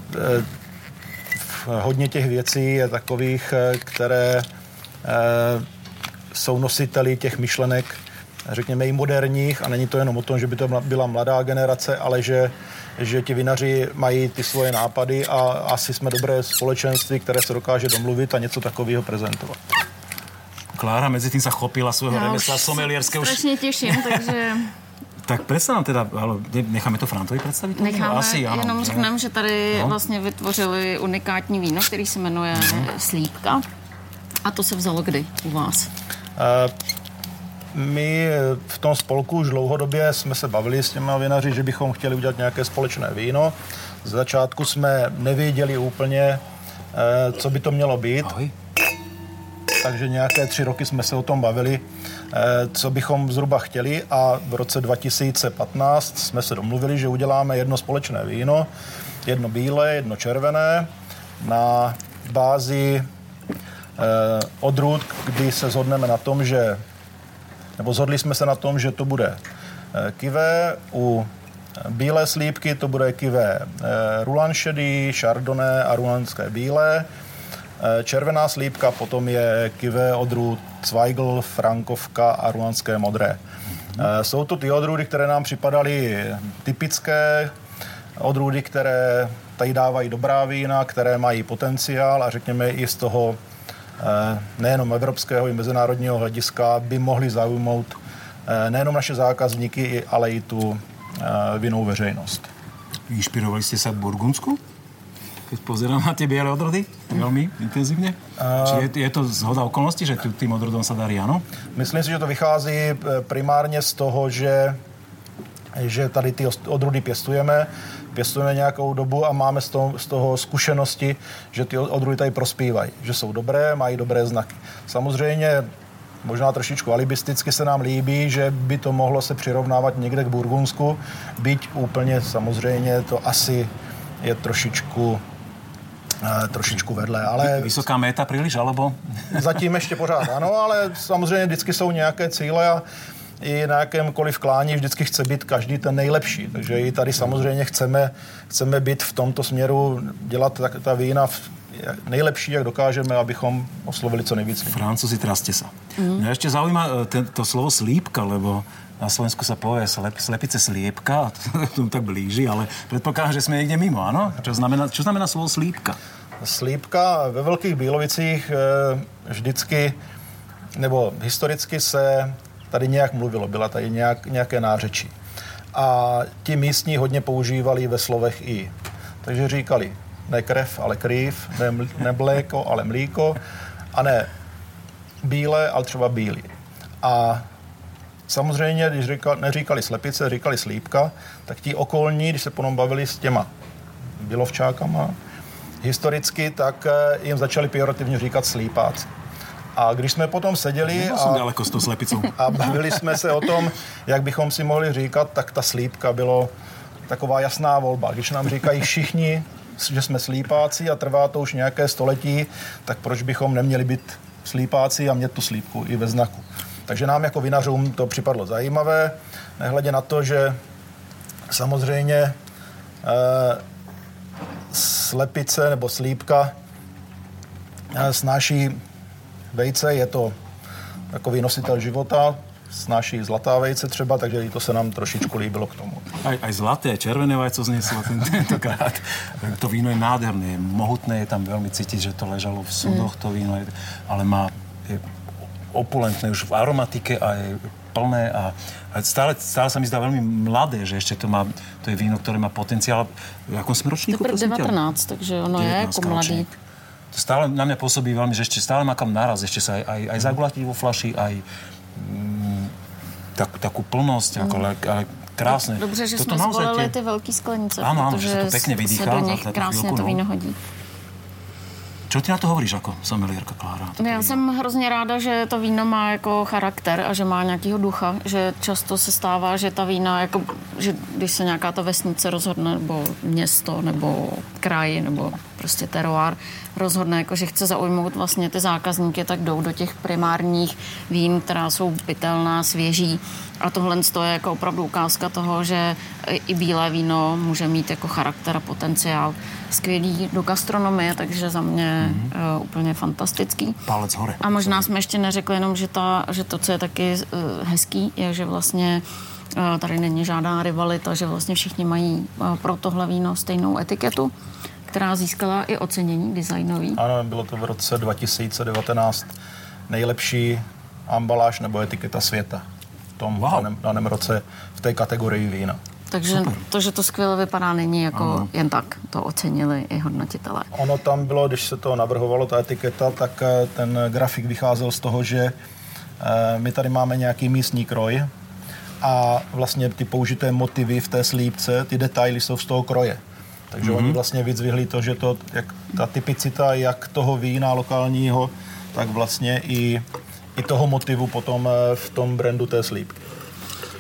hodně těch věcí je takových, eh, které eh, jsou nositeli těch myšlenek, řekněme i moderních a není to jenom o tom, že by to byla mladá generace, ale že, že ti vinaři mají ty svoje nápady a asi jsme dobré společenství, které se dokáže domluvit a něco takového prezentovat. Klára mezi tím se chopila svého remesla somelierského. Strašně těším, takže tak představ nám teda, ale necháme to Frantovi představit? Necháme, Asi, ano, jenom řekneme, že tady no. vlastně vytvořili unikátní víno, který se jmenuje mm. Slípka. A to se vzalo kdy u vás? Uh, my v tom spolku už dlouhodobě jsme se bavili s těma vinaři, že bychom chtěli udělat nějaké společné víno. Z začátku jsme nevěděli úplně, co by to mělo být. Ahoj. Takže nějaké tři roky jsme se o tom bavili, eh, co bychom zhruba chtěli a v roce 2015 jsme se domluvili, že uděláme jedno společné víno, jedno bílé, jedno červené na bázi eh, odrůd, kdy se shodneme na tom, že nebo zhodli jsme se na tom, že to bude eh, kivé, u bílé slípky to bude kivé rulan šedý, chardonnay a rulanské bílé, červená slípka potom je kivé odrůd Zweigl, Frankovka a ruanské modré. Eh, jsou to ty odrůdy, které nám připadaly typické, odrůdy, které tady dávají dobrá vína, které mají potenciál a řekněme i z toho eh, nejenom evropského i mezinárodního hlediska by mohly zaujmout nejenom naše zákazníky, ale i tu vinou veřejnost. Inšpirovali jste se v Burgundsku? Keď pozerám na tie biele odrody veľmi intenzívne? Uh, Či je, je to zhoda okolností, že tým odrodom sa darí, ano? Myslím si, že to vychází e, primárně z toho, že, že tady ty odrody pěstujeme, pěstujeme nějakou dobu a máme z toho, z toho zkušenosti, že ty odrody tady prospívají, že jsou dobré, mají dobré znaky. Samozřejmě možná trošičku alibisticky se nám líbí, že by to mohlo se přirovnávat někde k Burgundsku, byť úplně samozřejmě to asi je trošičku trošičku vedle. Ale... Vysoká méta příliš, alebo? Zatím ještě pořád ano, ale samozřejmě vždycky jsou nějaké cíle a i na jakémkoliv klání vždycky chce být každý ten nejlepší. Takže i tady samozřejmě chceme, chceme být v tomto směru, dělat tak, ta vína v, nejlepší, jak dokážeme, abychom oslovili co nejvíc. Francúzi, traste sa. Mm. Mňa ešte zaujíma e, ten, to slovo slípka, lebo na Slovensku sa povie slep, slepice sliepka, to tak blíži, ale predpokladám, že jsme někde mimo, ano? Čo znamená, čo znamená slovo slípka? Slípka ve Velkých Bílovicích eh, vždycky, nebo historicky se tady nějak mluvilo, byla tady nějak, nějaké nářečí. A ti místní hodně používali ve slovech i. Takže říkali ne krev, ale krýv, ne, ne mléko, ale mlíko, a ne bílé, ale třeba bílý. A Samozřejmě, když říkal, neříkali slepice, říkali slípka, tak ti okolní, když se potom bavili s těma bělovčákama, historicky, tak eh, jim začali pejorativně říkat slípáci. A když jsme potom seděli a, daleko s tou slepicou. a bavili jsme se o tom, jak bychom si mohli říkat, tak ta slípka bylo taková jasná volba. Když nám říkají všichni, že jsme slípáci a trvá to už nějaké století, tak proč bychom neměli být slípáci a mít tu slípku i ve znaku. Takže nám jako vinařům to připadlo zajímavé, nehledě na to, že samozřejmě e, slepice nebo slípka e, snáší vejce, je to takový nositel života, snáší zlatá vejce třeba, takže i to se nám trošičku líbilo k tomu. Aj, aj zlaté, červené vajco zneslo tentokrát. To víno je nádherné, mohutné, je tam veľmi cítiť, že to ležalo v sudoch, to víno, je, ale má je opulentné už v aromatike a je plné a, a stále, stále sa mi zdá veľmi mladé, že ešte to má, to je víno, ktoré má potenciál. V jakom sme ročníku? To 19, takže ono je jako mladý. To stále na mňa pôsobí veľmi, že ešte stále má kam naraz, ešte sa aj, aj, aj zagulatiť vo flaši, aj mm, tak, takú plnosť, mm. ako, ale, ale krásne. Dobře, že Toto jsme zvolili tie... ty velký sklenice, ano, ano, že se to pekne vydýchá. se do nich krásně to víno hodí. Co ty na to hovoríš jako sommeliérka Klára? Já jsem hrozně ráda, že to víno má jako charakter a že má nějakýho ducha, že často se stává, že ta vína, jako, že když se nějaká ta vesnice rozhodne, nebo město, nebo kraj, nebo prostě teroár rozhodne, jako, že chce zaujmout vlastně ty zákazníky, tak jdou do těch primárních vín, která jsou pitelná, svěží. A tohle je jako opravdu ukázka toho, že i bílé víno může mít jako charakter a potenciál. Skvělý do gastronomie, takže za mě mm-hmm. uh, úplně fantastický. Pálec hore. A možná jsme ještě neřekli jenom, že, ta, že to, co je taky uh, hezký, je, že vlastně uh, tady není žádná rivalita, že vlastně všichni mají uh, pro tohle víno stejnou etiketu která získala i ocenění designový. Ano, bylo to v roce 2019 nejlepší ambaláž nebo etiketa světa v tom wow. daném, daném roce v té kategorii vína. Takže Super. to, že to skvěle vypadá, není jako ano. jen tak. To ocenili i hodnotitelé. Ono tam bylo, když se to navrhovalo, ta etiketa, tak eh, ten grafik vycházel z toho, že eh, my tady máme nějaký místní kroj a vlastně ty použité motivy v té slípce, ty detaily jsou z toho kroje. Takže mm-hmm. oni vlastně vyzvihli to, že to, jak ta typicita jak toho vína lokálního, tak vlastně i, i toho motivu potom eh, v tom brandu té slípky.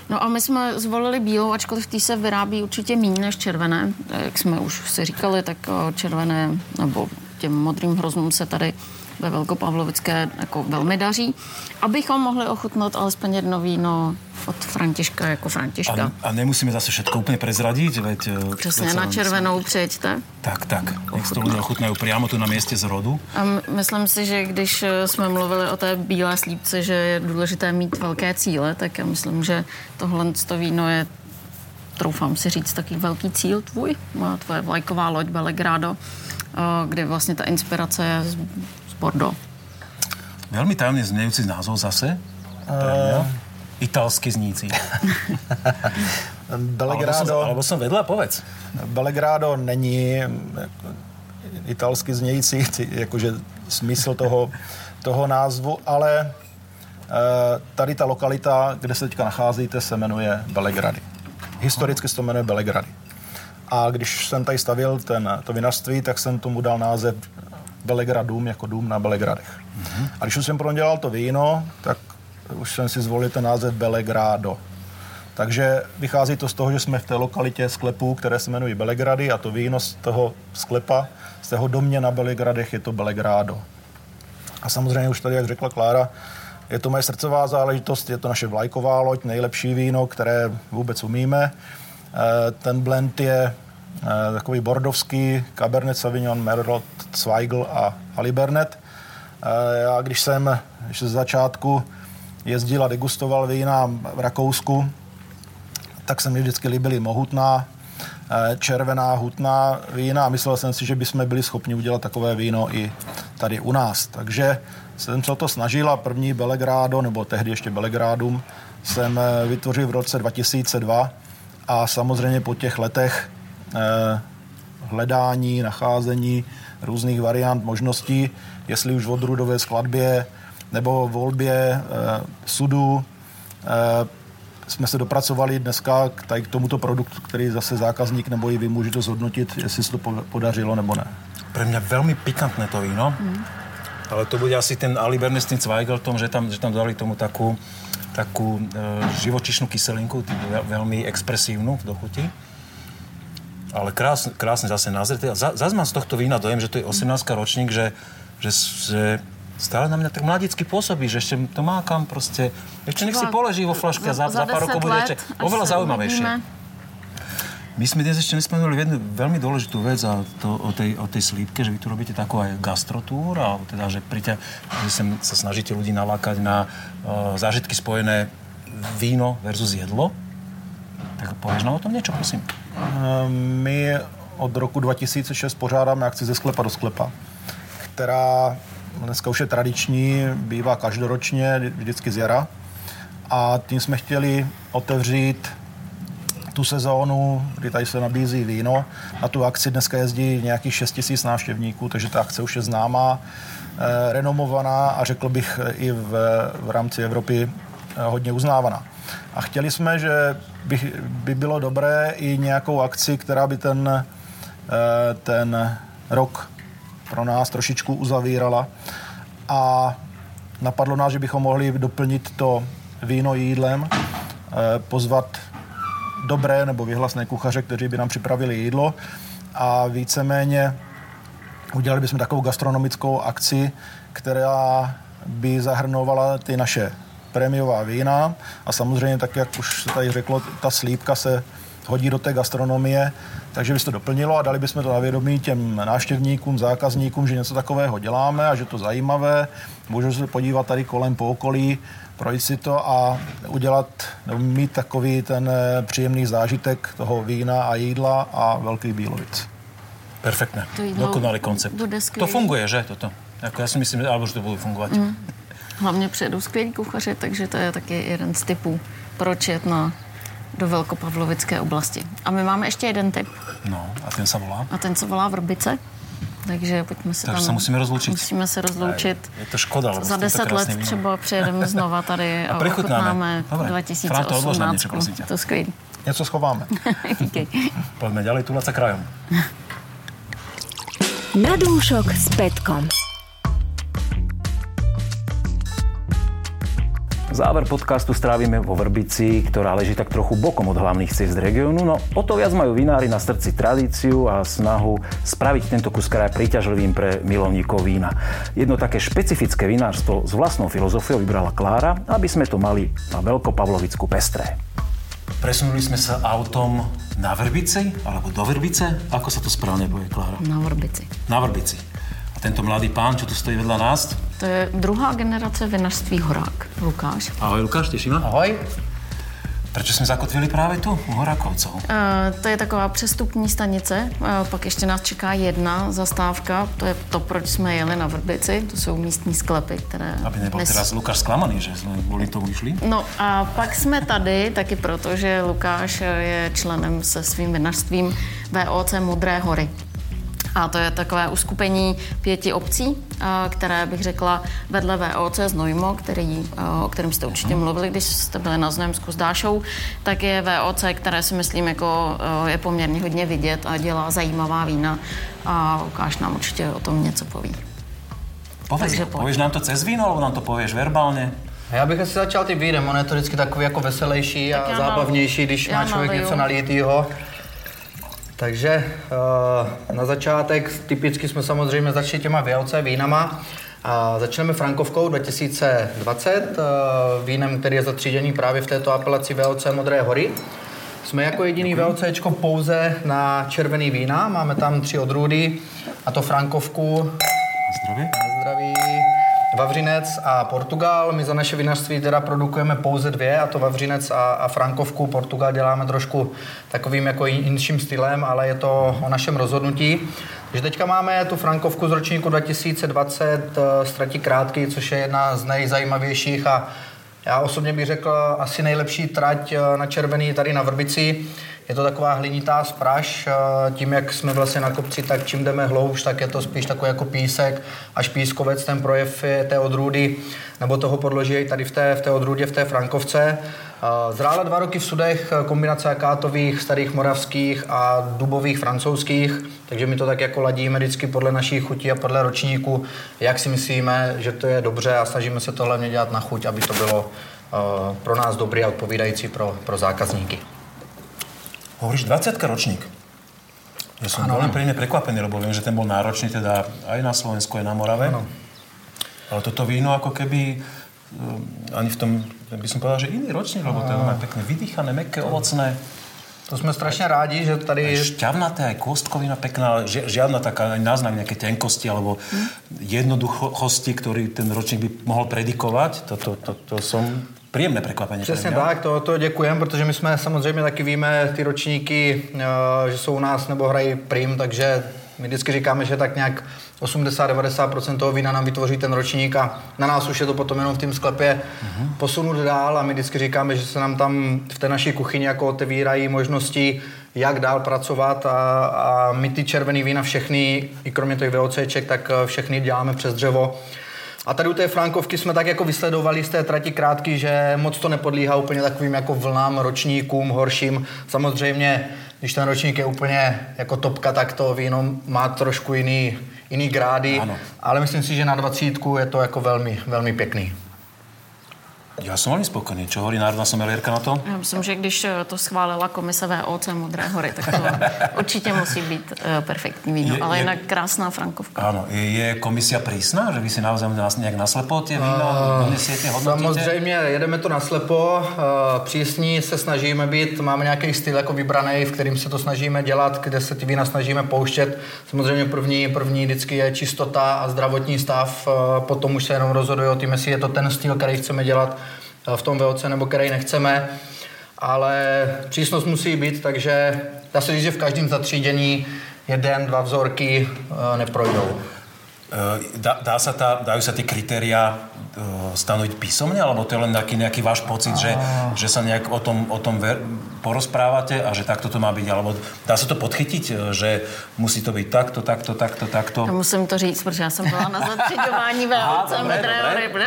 No a my jsme zvolili bílou, ačkoliv tý se vyrábí určitě méně než červené. Jak jsme už si říkali, tak eh, červené nebo těm modrým hroznům se tady ve Velkopavlovické jako velmi daří, abychom mohli ochutnat alespoň jedno víno od Františka jako Františka. A, a nemusíme zase všetko úplně prezradit, veď... eh, Přesně na červenou přijeďte. Tak, tak. Nech to ľudia ochutnajú priamo tu na mieste z rodu. A myslím si, že když eh, jsme mluvili o té bílé slípce, že je důležité mít velké cíle, tak já myslím, že tohle to víno je troufám si říct, taký velký cíl tvůj, tvoje vlajková loď Belgrado, eh, kde vlastně ta inspirace je Bordeaux. Veľmi tajomne znejúci názov zase. Mňa. Italsky zníci. Alebo som, Belgrado, alebo som vedľa, povedz. Belgrado není jako, italsky znějící jakože smysl toho, toho názvu, ale eh, tady ta lokalita, kde se teďka nacházíte, se jmenuje Belegrady. Historicky se to jmenuje Belegrady. A když jsem tady stavil ten, to vinařství, tak jsem tomu dal název Belegradum jako dům na Belegradech. A když už jsem pro ně dělal to víno, tak už jsem si zvolil ten název Belegrado. Takže vychází to z toho, že jsme v té lokalitě sklepů, které se jmenují Belegrady a to víno z toho sklepa, z toho domě na Belegradech je to Belegrado. A samozřejmě už tady, jak řekla Klára, je to moje srdcová záležitost, je to naše vlajková loď, nejlepší víno, které vůbec umíme. Eh, Ten blend je takový bordovský, Cabernet Sauvignon, Merlot, Zweigl a Alibernet. Eh, Já když jsem ze začátku jezdil a degustoval vína v Rakousku, tak se mi vždycky líbily mohutná, eh, červená, hutná vína a myslel jsem si, že bychom byli schopni udělat takové víno i tady u nás. Takže jsem se o to snažil a první Belegrádo, nebo tehdy ještě Belegrádum, jsem eh, vytvořil v roce 2002 a samozřejmě po těch letech eh, hledání, nacházení různých variant, možností, jestli už v odrůdové skladbě nebo volbě eh, sudu, eh, jsme se dopracovali dneska k, tady k tomuto produktu, který zase zákazník nebo i vy můžete zhodnotit, jestli se to po- podařilo nebo ne. Pre mňa veľmi pikantné to víno. Ale to bude asi ten Alibernet s tým Zweigeltom, že tam, že tam dali tomu takú, takú e, živočišnú kyselinku, veľmi expresívnu v dochuti. Ale krásne, krásne zase nazreté. A za- Zas mám z tohto vína dojem, že to je 18 ročník, že, že, že stále na mňa tak mladicky pôsobí, že ešte to má kam proste... Ešte nech si poleží vo flaške a za, za, pár 10 rokov bude ešte oveľa zaujímavejšie. uvidíme. My sme dnes ešte nespomenuli jednu veľmi dôležitú vec a to o tej, o tej slípke, že vy tu robíte takú aj gastrotúr, alebo teda, že, príďte, že sem sa snažíte ľudí nalákať na uh, zážitky spojené víno versus jedlo. Tak povieš nám o tom niečo, prosím. Eh, My od roku 2006 pořádáme akci ze sklepa do sklepa, která dneska už je tradiční, bývá každoročně, vždycky z jara. A tím jsme chtěli otevřít tu sezónu, kdy tady se nabízí víno. Na tu akci dneska jezdí nějakých 6 tisíc návštěvníků, takže ta akce už je známá, eh, renomovaná a řekl bych eh, i v, v rámci Evropy eh, hodně uznávaná. A chtěli jsme, že by, by bylo dobré i nějakou akci, která by ten, eh, ten rok pro nás trošičku uzavírala. A napadlo nás, že bychom mohli doplnit to víno jídlem, eh, pozvat dobré nebo vyhlasné kuchaře, kteří by nám připravili jídlo a víceméně udělali bychom takovou gastronomickou akci, která by zahrnovala ty naše prémiová vína a samozřejmě tak, jak už se tady řeklo, ta slípka se hodí do té gastronomie, takže by se to doplnilo a dali bychom to na vědomí těm návštěvníkům, zákazníkům, že něco takového děláme a že to zajímavé. Můžou se podívat tady kolem po okolí, projít si to a udělat, nebo mít takový ten eh, příjemný zážitek toho vína a jídla a velký bílovic. Perfektné. Jídlo Dokonalý koncept. To funguje, že toto? Jako já si myslím, alebo že to bude fungovat. Mm. Hlavně přijedou skvělí kuchaři, takže to je taky jeden z typů, proč jet na, do Velkopavlovické oblasti. A my máme ještě jeden typ, No, a ten se volá? a ten se volá Vrbice. Takže pojďme se Takže tam... se musíme rozloučit. Musíme se rozloučit. Je to škoda, Za deset let vínom. třeba přijedeme znova tady a, A ochutnáme Dobre. Franto, odlož nám niečo, 2018. prosím ťa. To je skvělý. Něco schováme. Díky. Ďalej, túlať sa krajom. Na dúšok s Petkom. Záver podcastu strávime vo Vrbici, ktorá leží tak trochu bokom od hlavných ciest regiónu, no o to viac majú vinári na srdci tradíciu a snahu spraviť tento kus kraja príťažlivým pre milovníkov vína. Jedno také špecifické vinárstvo s vlastnou filozofiou vybrala Klára, aby sme to mali na Veľkopavlovickú pestré. Presunuli sme sa autom na Vrbici, alebo do Vrbice? Ako sa to správne povie, Klára? Na Vrbici. Na Vrbici. A tento mladý pán, čo tu stojí vedľa nás? To je druhá generace vinařství Horák, Lukáš. Ahoj, Lukáš, teší ma? Ahoj. Proč jsme zakotvili právě tu, u Horakovcov? Uh, to je taková přestupní stanice, uh, pak ještě nás čeká jedna zastávka, to je to, proč jsme jeli na Vrbici, to jsou místní sklepy, které... Aby nebyl nes... teraz Lukáš zklamaný, že jsme kvůli tomu išli? No a pak jsme tady taky proto, že Lukáš je členem se svým vinařstvím VOC Modré hory. A to je takové uskupení pěti obcí, které bych řekla vedle VOC Znojmo, který, o kterém jste určitě mluvili, když jste byli na Znojemsku s Dášou, tak je VOC, které si myslím jako je poměrně hodně vidět a dělá zajímavá vína a Lukáš nám určitě o tom něco poví. Pověš, pověš nám to cez víno, nebo nám to pověš verbálně? Já bych asi začal tím vínem, on je to vždycky takový jako veselější a zábavnější, když má člověk naliju. něco nalitýho. Takže uh, na začátek typicky jsme samozřejmě začali těma VLC vínama. A začneme Frankovkou 2020, uh, eh, vínem, který je zatříděný právě v této apelaci VLC Modré hory. Jsme jako jediný VLC pouze na červený vína, máme tam tři odrůdy, a to Frankovku. Zdraví. Zdraví. Vavřinec a Portugal. My za naše vinařství teda produkujeme pouze dvě, a to Vavřinec a, a Frankovku. Portugal děláme trošku takovým jako jinším stylem, ale je to o našem rozhodnutí. Takže teďka máme tu Frankovku z ročníku 2020 ztratí krátký, což je jedna z nejzajímavějších a já osobně bych řekl asi nejlepší trať eh, na červený tady na Vrbici. Je to taková hlinitá spraž, tím, jak jsme vlastně na kopci, tak čím jdeme hloubš, tak je to spíš takový jako písek, až pískovec, ten projev je té odrůdy, nebo toho podloží tady v té, v té odrůdě, v té Frankovce. Zrála dva roky v sudech kombinace akátových, starých moravských a dubových francouzských, takže my to tak jako ladíme vždycky podle naší chutí a podle ročníku, jak si myslíme, že to je dobře a snažíme se to hlavně dělat na chuť, aby to bylo pro nás dobré a odpovídající pro, pro zákazníky. Hovoríš 20 ročník. Ja som ano, veľmi príjemne prekvapený, lebo viem, že ten bol náročný teda aj na Slovensku, aj na Morave. Ano. Ale toto víno ako keby um, ani v tom, by som povedal, že iný ročník, lebo to je veľmi pekne vydýchané, meké, ovocné. To jsme strašně rádi, že tady... Aj šťavnaté, kostkovina pekná, žiadna taká náznak nejaké tenkosti alebo hmm. jednoduchosti, ktorý ten ročník by mohol predikovať. To, to, to, to som příjemné překvapení. Přesně tak, to, to děkujeme, protože my jsme samozřejmě taky víme ty ročníky, eh, že jsou u nás nebo hrají prim, takže my vždycky říkáme, že tak nějak 80-90% toho vína nám vytvoří ten ročník a na nás už je to potom jenom v tom sklepě uh-huh. posunout dál a my vždycky říkáme, že se nám tam v té naší kuchyni jako otevírají možnosti, jak dál pracovat a, a my ty červený vína všechny, i kromě těch VOCček, tak eh, všechny děláme přes dřevo a tady u té Frankovky jsme tak jako vysledovali z té trati krátky, že moc to nepodlíhá úplně takovým jako vlnám, ročníkům, horším. Samozřejmě, když ten ročník je úplně jako topka, tak to víno má trošku jiný, jiný grády, ano. ale myslím si, že na dvacítku je to jako velmi, velmi pěkný. Já jsem velmi spokojený. Čo hovorí Národná someliérka na to? Já myslím, že když eh, to schválila komise VOC Modré hory, tak to určitě musí být uh, perfektní víno. Je, ale je, jinak krásná frankovka. Ano, je, je komisia přísná, že vy si naozaj nějak naslepo ty vína hodnotíte? Samozřejmě, jedeme to naslepo. Uh, přísní se snažíme být, máme nějaký styl jako vybraný, v kterým se to snažíme dělat, kde se ty vína snažíme pouštět. Samozřejmě první, první vždycky je čistota a zdravotní stav, uh, potom už se jenom rozhoduje o tím, jestli je to ten styl, který chceme dělat Eh, v tom VOC, nebo který nechceme, ale přísnost musí být, takže dá se říct, že v každém zatřídění jeden, dva vzorky eh, neprojdou. Eh, dá, dá sa tá, dajú sa tie kritéria stanoviť písomne, alebo to je len taký nejaký váš pocit, že, že sa nejak o tom, o tom ver, porozprávate a že takto to má byť, alebo dá se to podchytiť, že musí to být takto, takto, takto, takto? Já musím to říct, protože já jsem byla na zatřiďování VLC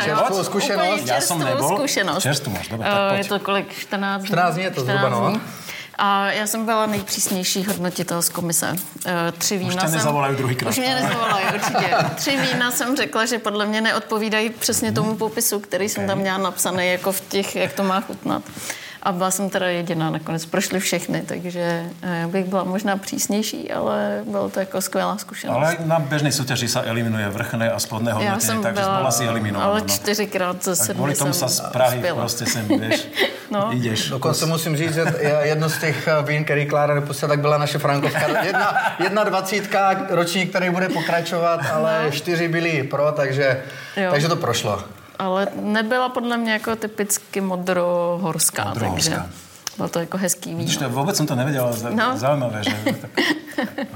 Čerstvou zkušenost. Já jsem nebol. Zkušenost. Čerstvou tak pojď. Je to kolik? 14 dní? 14 dní je to zhruba, no. A já jsem byla nejpřísnější hodnotitel z komise. Eh, Tři vína tě jsem... nezavolají druhýkrát. Už mě nezavolají, určitě. Tři vína jsem řekla, že podle mě neodpovídají přesně tomu popisu, který jsem tam měla napsaný, jako v těch, jak to má chutnat. A byla jsem teda jediná, nakonec prošly všechny, takže eh, bych byla možná přísnější, ale bylo to jako skvělá zkušenost. Ale na bežnej súťaži sa eliminuje vrchné a spodné jsem takže byla, bola si eliminovaná. ale no. čtyřikrát ze sedmi kvôli tomu sa z Prahy uspěla. prostě sem, vieš, No. ideš. Dokonce musím říct, že jedno z těch eh, vín, který Klára nepustila, tak byla naše Frankovka. Jedna, jedna dvacítka, ročník, který bude pokračovat, ale čtyři byli pro, takže, Jo. takže to prošlo. Ale nebyla podle mě jako typicky modrohorská, Modrohorská. takže bylo to jako hezký Vidíš, víno. to vôbec som to nevedel, ale No. no. zaujímavé, že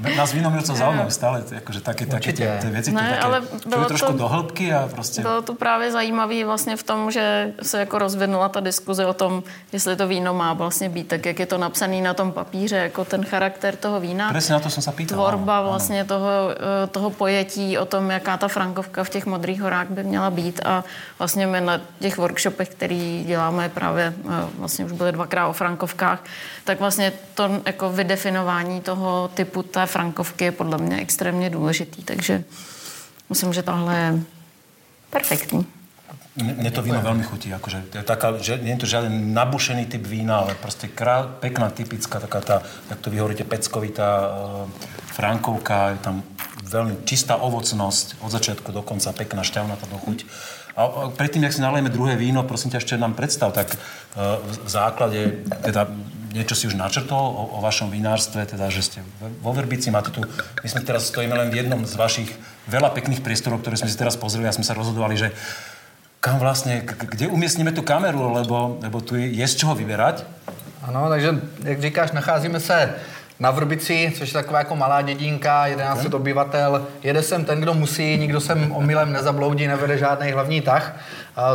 tak, nás vínomilcov zaujímajú stále, akože také, také tie, Určite. tie veci, Ne, ne, také, ale bylo trošku to- do hĺbky a prostě... Bylo to právě zajímavé vlastně v tom, že se jako rozvinula ta diskuze o tom, jestli to víno má vlastně být tak, jak je to napsané na tom papíře, jako ten charakter toho vína. Presne na to som sa pýtal. Tvorba áno, vlastně toho, eh, toho pojetí o tom, jaká ta frankovka v těch modrých horách by měla být a vlastně my na těch workshopech, který děláme právě, eh, vlastně už byly dvakrát o frankovkách, tak vlastně to jako vydefinování toho typu té frankovky je podle mě extrémně důležitý, takže myslím, že tohle je perfektní. Mne to víno veľmi chutí, akože to je taká, že nie je to žiaden nabušený typ vína, ale proste krá, pekná, typická, taká tá, jak to vy hovoríte, peckovitá uh, frankovka, je tam veľmi čistá ovocnosť od začiatku do konca, pekná, šťavnatá do chuť. A, predtým, jak si nalejeme druhé víno, prosím ťa, ešte nám predstav, tak uh, v, základe, teda niečo si už načrtol o, o vašom vinárstve, teda, že ste vo Verbici, máte tu, my sme teraz stojíme len v jednom z vašich veľa pekných priestorov, ktoré sme si teraz pozreli a sme sa rozhodovali, že kam vlastně, kde umiestníme tu kameru, lebo, lebo tu je, je z čeho vyberať. Ano, takže, jak říkáš, nacházíme se na Vrbici, což je taková jako malá dědinka, 11 obyvatel. Jede sem ten, kdo musí, nikdo sem omylem nezabloudí, nevede žádný hlavní tah.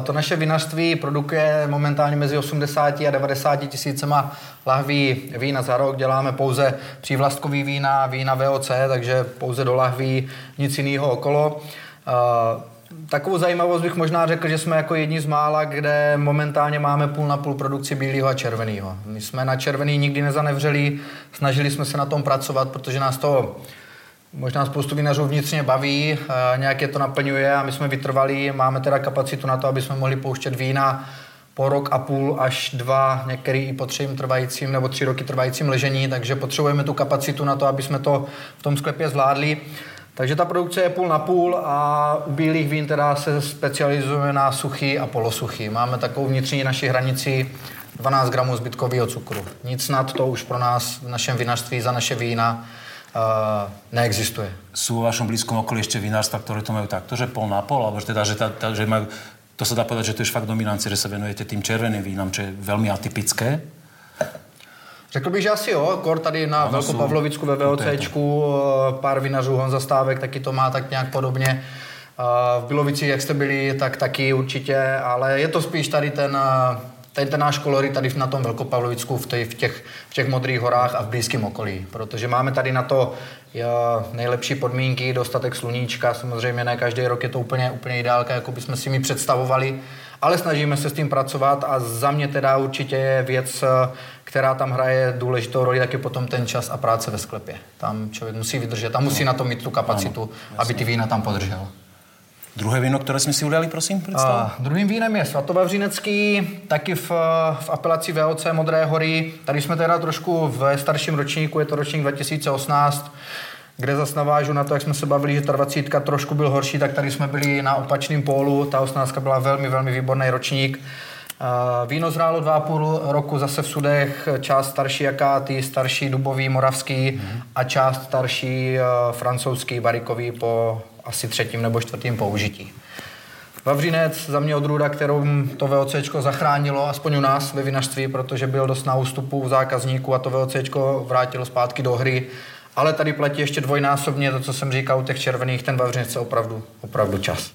To naše vinařství produkuje momentálně mezi 80 a 90 tisícema lahví vína za rok. Děláme pouze přívlastkový vína, vína VOC, takže pouze do lahví, nic jiného okolo. Takovou zajímavost bych možná řekl, že jsme jako jedni z mála, kde momentálně máme půl na půl produkci bílého a červeného. My jsme na červený nikdy nezanevřeli, snažili jsme se na tom pracovat, protože nás to možná spoustu vinařů vnitřně baví, eh, nějak je to naplňuje a my jsme vytrvalí, máme teda kapacitu na to, aby jsme mohli pouštět vína po rok a půl až dva, některý i po třím trvajícím nebo tři roky trvajícím ležení, takže potřebujeme tu kapacitu na to, aby jsme to v tom sklepě zvládli. Takže ta produkce je půl na půl a u bílých vín teda se specializujeme na suchý a polosuchý. Máme takovou vnitřní naší hranici 12 gramů zbytkového cukru. Nic nad to už pro nás v našem vinařství za naše vína uh, neexistuje. Sú vo vašom blízkom okolí ešte vinárstva, ktoré to majú takto, že pol na pol, alebo teda, že, tá, tá, že majú, to sa dá povedať, že to je fakt dominancie, že sa venujete tým červeným vínam, čo je veľmi atypické. Řekl bych, že asi jo, kor tady na Ano, Velkopavlovicku ve VOCčku, eh, pár vinařů, Honza Stávek taky to má tak nějak podobně. Eh, V Bilovici, jak jste byli, tak taky určitě, ale je to spíš tady ten, eh, ten, ten náš kolorit tady na tom Velkopavlovicku v, těch, v, těch, v těch modrých horách a v blízkém okolí, protože máme tady na to nejlepší podmínky, dostatek sluníčka, samozřejmě ne každý rok je to úplně, úplně ideálka, jako bychom si mi představovali, ale snažíme se s tím pracovat a za mě teda určitě je věc, která tam hraje důležitou roli, tak je potom ten čas a práce ve sklepě. Tam člověk musí vydržet, tam musí na to mít tu kapacitu, aby ty vína tam podržel. Druhé víno, ktoré sme si uliali, prosím, predstav. A druhým vínem je Svatovavřinecký, taky v, v apelaci VOC Modré hory. Tady jsme teda trošku v starším ročníku, je to ročník 2018, kde zase navážu na to, jak jsme se bavili, že ta 20 trošku byl horší, tak tady jsme byli na opačném pólu. Ta 18 byla velmi, velmi výborný ročník. Víno zrálo dva a půl roku zase v sudech, část starší jakáty, starší dubový, moravský a část starší eh, francouzský, barikový po asi třetím nebo čtvrtým použití. Vavřinec za mě odrůda, kterou to VOCčko zachránilo, aspoň u nás ve vinařství, protože byl dost na ústupu u zákazníků a to VOCčko vrátilo zpátky do hry. Ale tady platí ještě dvojnásobně to, co jsem říkal u těch červených, ten Vavřinec je opravdu, opravdu čas.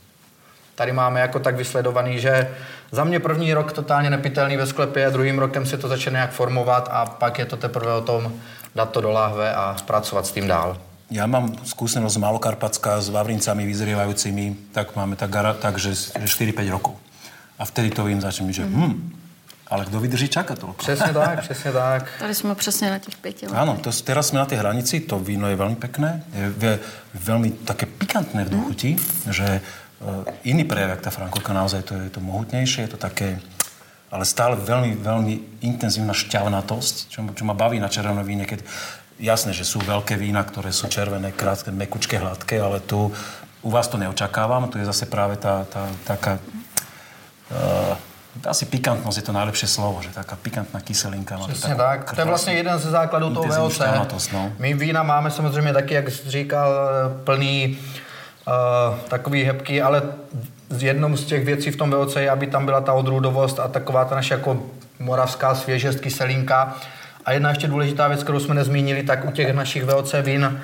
Tady máme jako tak vysledovaný, že za mě první rok totálně nepitelný ve sklepě, druhým rokem se to začne nějak formovat a pak je to teprve o tom dát to do láhve a pracovat s tím dál. Ja mám skúsenosť z Malokarpacka s Vavrincami vyzrievajúcimi, tak máme tak, gara- tak že 4-5 rokov. A vtedy to vím začnem, že hm, Ale kdo vydrží čakat toľko? Přesně tak, přesně tak. Tady jsme přesně na těch pěti letech. Áno, to, teraz sme na tej hranici, to víno je veľmi pekné, je, je veľmi také pikantné v dochuti, že uh, iný prejav, jak tá frankovka, naozaj to je to mohutnejšie, je to také, ale stále veľmi, veľmi intenzívna šťavnatosť, čo, čo ma baví na červenom víne, keď jasné, že sú veľké vína, ktoré sú červené, krátke, mekučké, hladké, ale tu u vás to neočakávam, tu je zase práve tá, tá taká uh, asi pikantnosť je to najlepšie slovo, že taká pikantná kyselinka. Má to Přesně tak. To je vlastně jeden ze základů toho VOC. no. My vína máme samozřejmě taky, jak říkal, plný uh, takový hebky, ale jednou z těch věcí v tom VOC je, aby tam byla ta odrůdovost a taková ta naše jako moravská svěžest, kyselinka. A jedna ještě důležitá věc, kterou jsme nezmínili, tak u těch našich VOC vín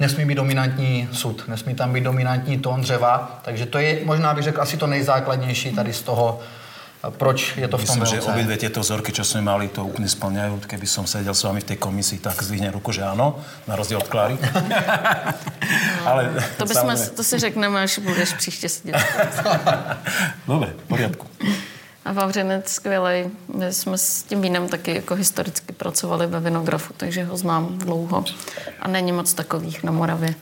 nesmí být dominantní sud, nesmí tam být dominantní tón dřeva, takže to je možná bych řekl asi to nejzákladnější tady z toho, proč je to v tom Myslím, že VOC. obidve tieto vzorky, čo sme mali, to úplne splňajú. Keby som sedel s vami v tej komisii, tak zdvihne ruku, že áno, na rozdiel od Kláry. Ale To, bychom, samozrejme- to si řekneme, až budeš příště sedět. Dobre, v poriadku. A Vavřinec skvělej. My jsme s tím vínem taky jako historicky pracovali ve Vinografu, takže ho znám dlouho. A není moc takových na Moravě.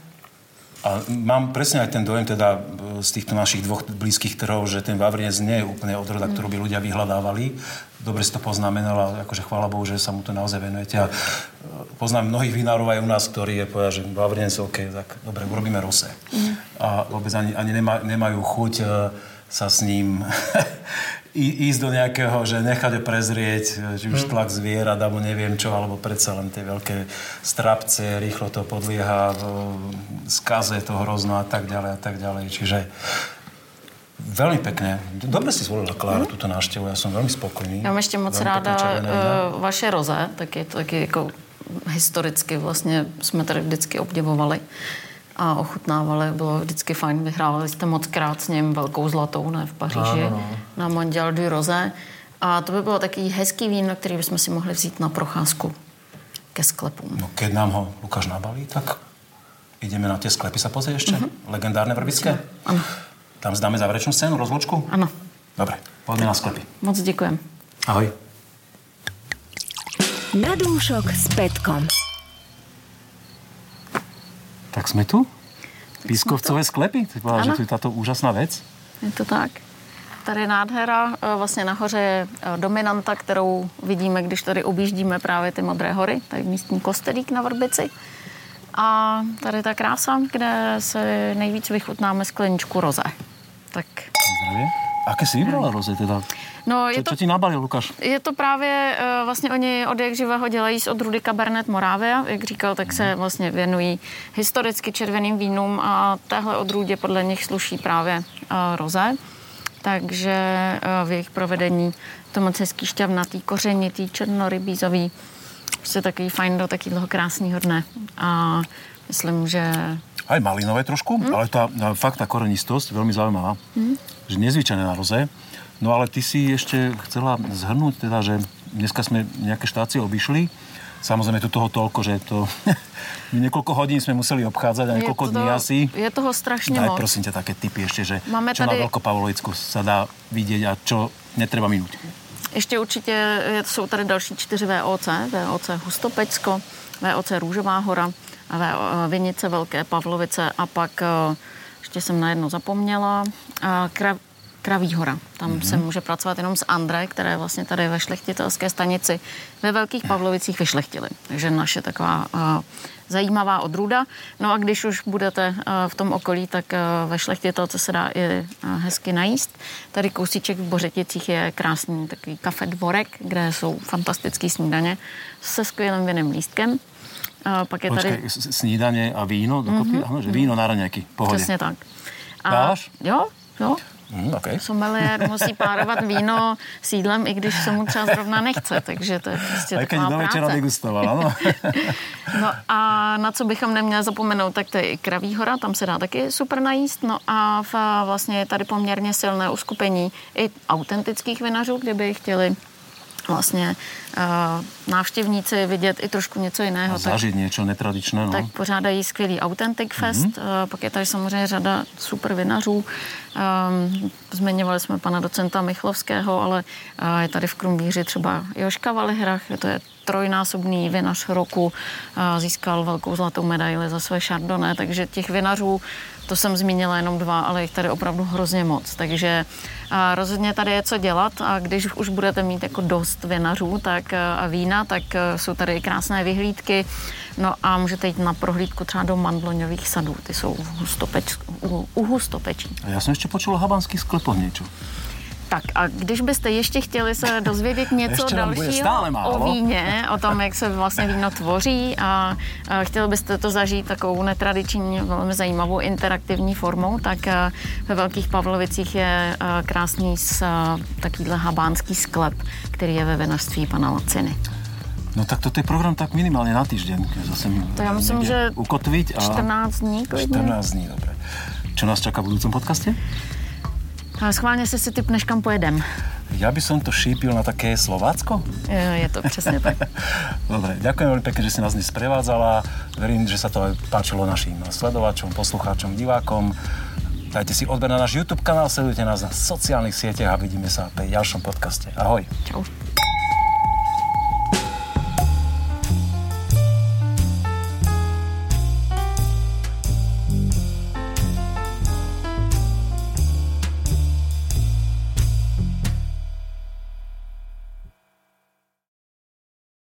A mám presne aj ten dojem teda z týchto našich dvoch blízkych trhov, že ten Vavrinec nie je úplne odroda, ktorú by ľudia vyhľadávali. Dobre si to poznamenal a akože chvála Bohu, že sa mu to naozaj venujete. A e, poznám mnohých vinárov aj u nás, ktorí je povedať, že Vavrinec, OK, tak dobre, urobíme rose. A vôbec ani, ani nemá, nemajú chuť e, sa s ním ísť do nejakého, že nechať ho prezrieť, či už tlak zvierat, alebo neviem čo, alebo predsa len tie veľké strapce, rýchlo to podlieha skaze to hrozno a tak ďalej a tak ďalej. Čiže veľmi pekne. Dobre si zvolila Klára túto návštevu, ja som veľmi spokojný. Já mám ještě moc Veľmi ráda uh, vaše roze, taky, taky jako historicky vlastně jsme tady vždycky obdivovali a ochutnávali. Bylo vždycky fajn. Vyhrávali jste moc krát s ním velkou zlatou, ne v Paříži, Ano, no. na Mondial du Rosé. A to by bylo takový hezký víno, který bychom si mohli vzít na procházku ke sklepům. No, keď nám ho Lukáš nabalí, tak ideme na tie sklepy sa pozrieť ešte? Legendárne vrbické? Ano. Tam zdáme záverečnú scénu, rozločku? Ano, Dobre, poďme na sklepy. moc děkujem. Ahoj. Na dúšok s Petkom. Tak sme tu? Pískovcové sklepy? Ty povedala, že tu je táto úžasná vec? Je to tak. Tady je nádhera, e, vlastně nahoře je e, dominanta, kterou vidíme, když tady objíždíme právě ty Modré hory, tady místní kostelík na Vrbici. A tady ta krása, kde se nejvíc vychutnáme skleničku roze. Tak Zdravie. Aké si vybrala roze teda? No, je Čo, to, čo ti nabalil, Lukáš? je to právě, eh, vlastně oni od jak živého dělají z odrůdy Cabernet Moravia, jak říkal, tak se vlastně věnují historicky červeným vínům a téhle odrůdě podle nich sluší právě eh, roze. Takže eh, v jejich provedení to moc hezký šťavnatý, kořenitý, černorybízový, prostě takový fajn do takového krásného dne. A myslím, že Aj malinové trošku, Hm? mm. ale tá, tá, fakt tá korenistosť, veľmi zaujímavá. Mm. Že nezvyčajné na roze. No ale ty si ešte chcela zhrnúť, teda, že dneska sme nejaké štácie obišli. Samozrejme, tu toho toľko, že to... My niekoľko hodín sme museli obchádzať a niekoľko je, dní asi. je toho strašně Daj moc. prosím ťa také typy ešte, že Máme čo na tady- Veľkopavlovicku sa dá vidieť a čo netreba minúť. Ještě určitě je- jsou tady další čtyři VOC. VOC Hustopečsko, VOC Růžová hora, VO Vinice, Velké Pavlovice a pak, eh, ještě jsem na jedno zapomněla, eh, Kraví hora. Tam mm-hmm. se může pracovat jenom s André, které vlastně tady ve šlechtitelské stanici ve Velkých Pavlovicích vyšlechtili. Takže naše taková uh, zajímavá odrůda. No a když už budete uh, v tom okolí, tak uh, ve šlechtitelce se dá i uh, hezky najíst. Tady kousíček v Bořeticích je krásný takový kafe dvorek, kde jsou fantastický snídaně se skvělým vinným lístkem. Uh, pak je tady... Počkaj, s- snídanie a víno dokopy? Mm-hmm. Áno, že víno na raňajky, pohode. Přesně tak. Dáš? Jo, jo. Mm, okay. Sommelier musí párovat víno s jídlem, i když se mu třeba zrovna nechce, takže to je prostě keď taková do večera práce. degustoval, áno. No a na co bychom neměli zapomenout, tak to je i Kraví hora, tam se dá taky super najíst. No a v, vlastně je tady poměrně silné uskupení i autentických vinařů, kdyby chtěli vlastně návštěvníci vidět i trošku něco jiného. A zažít něco netradičné, no. Tak pořádají skvělý Authentic Fest, mm-hmm. pak je tady samozřejmě řada super vinařů. Um, zmiňovali jsme pana docenta Michlovského, ale je tady v Krumbíři třeba Joška Valihrach, to je trojnásobný vinař roku, získal velkou zlatou medaili za své Chardonnay, takže těch vinařů, to jsem zmínila jenom dva, ale jich tady opravdu hrozně moc, takže rozhodně tady je co dělat a když už budete mít jako dost vinařů tak, a vína, tak jsou tady krásné vyhlídky, no a můžete jít na prohlídku třeba do mandloňových sadů, ty jsou u, hustopeč, u, u hustopečí. A já jsem ještě počul sklepoch něco. Tak a když byste ještě chtěli se dozvědět něco dalšího o víně, o tom, jak se vlastně víno tvoří a, a chtěli byste to zažít takovou netradiční, velmi zajímavou interaktivní formou, tak ve Velkých Pavlovicích je krásný s, takovýhle habánský sklep, který je ve vinařství pana Laciny. No tak to je program tak minimálně na týždeň. Zase to já myslím, že ukotviť a 14 dní. Klidně. 14 dní, dobré. Čo nás čaká v budoucím podcaste? Schválně se si typneš, kam pojedem. Ja by som to šípil na také Slovácko. Je to přesně tak. Dobre, ďakujem veľmi pekne, že si nás dnes sprevádzala. Verím, že sa to aj páčilo našim sledovačom, poslucháčom, divákom. Dajte si odber na náš YouTube kanál, sledujte nás na sociálnych sieťach a vidíme sa pri ďalšom podcaste. Ahoj. Čau.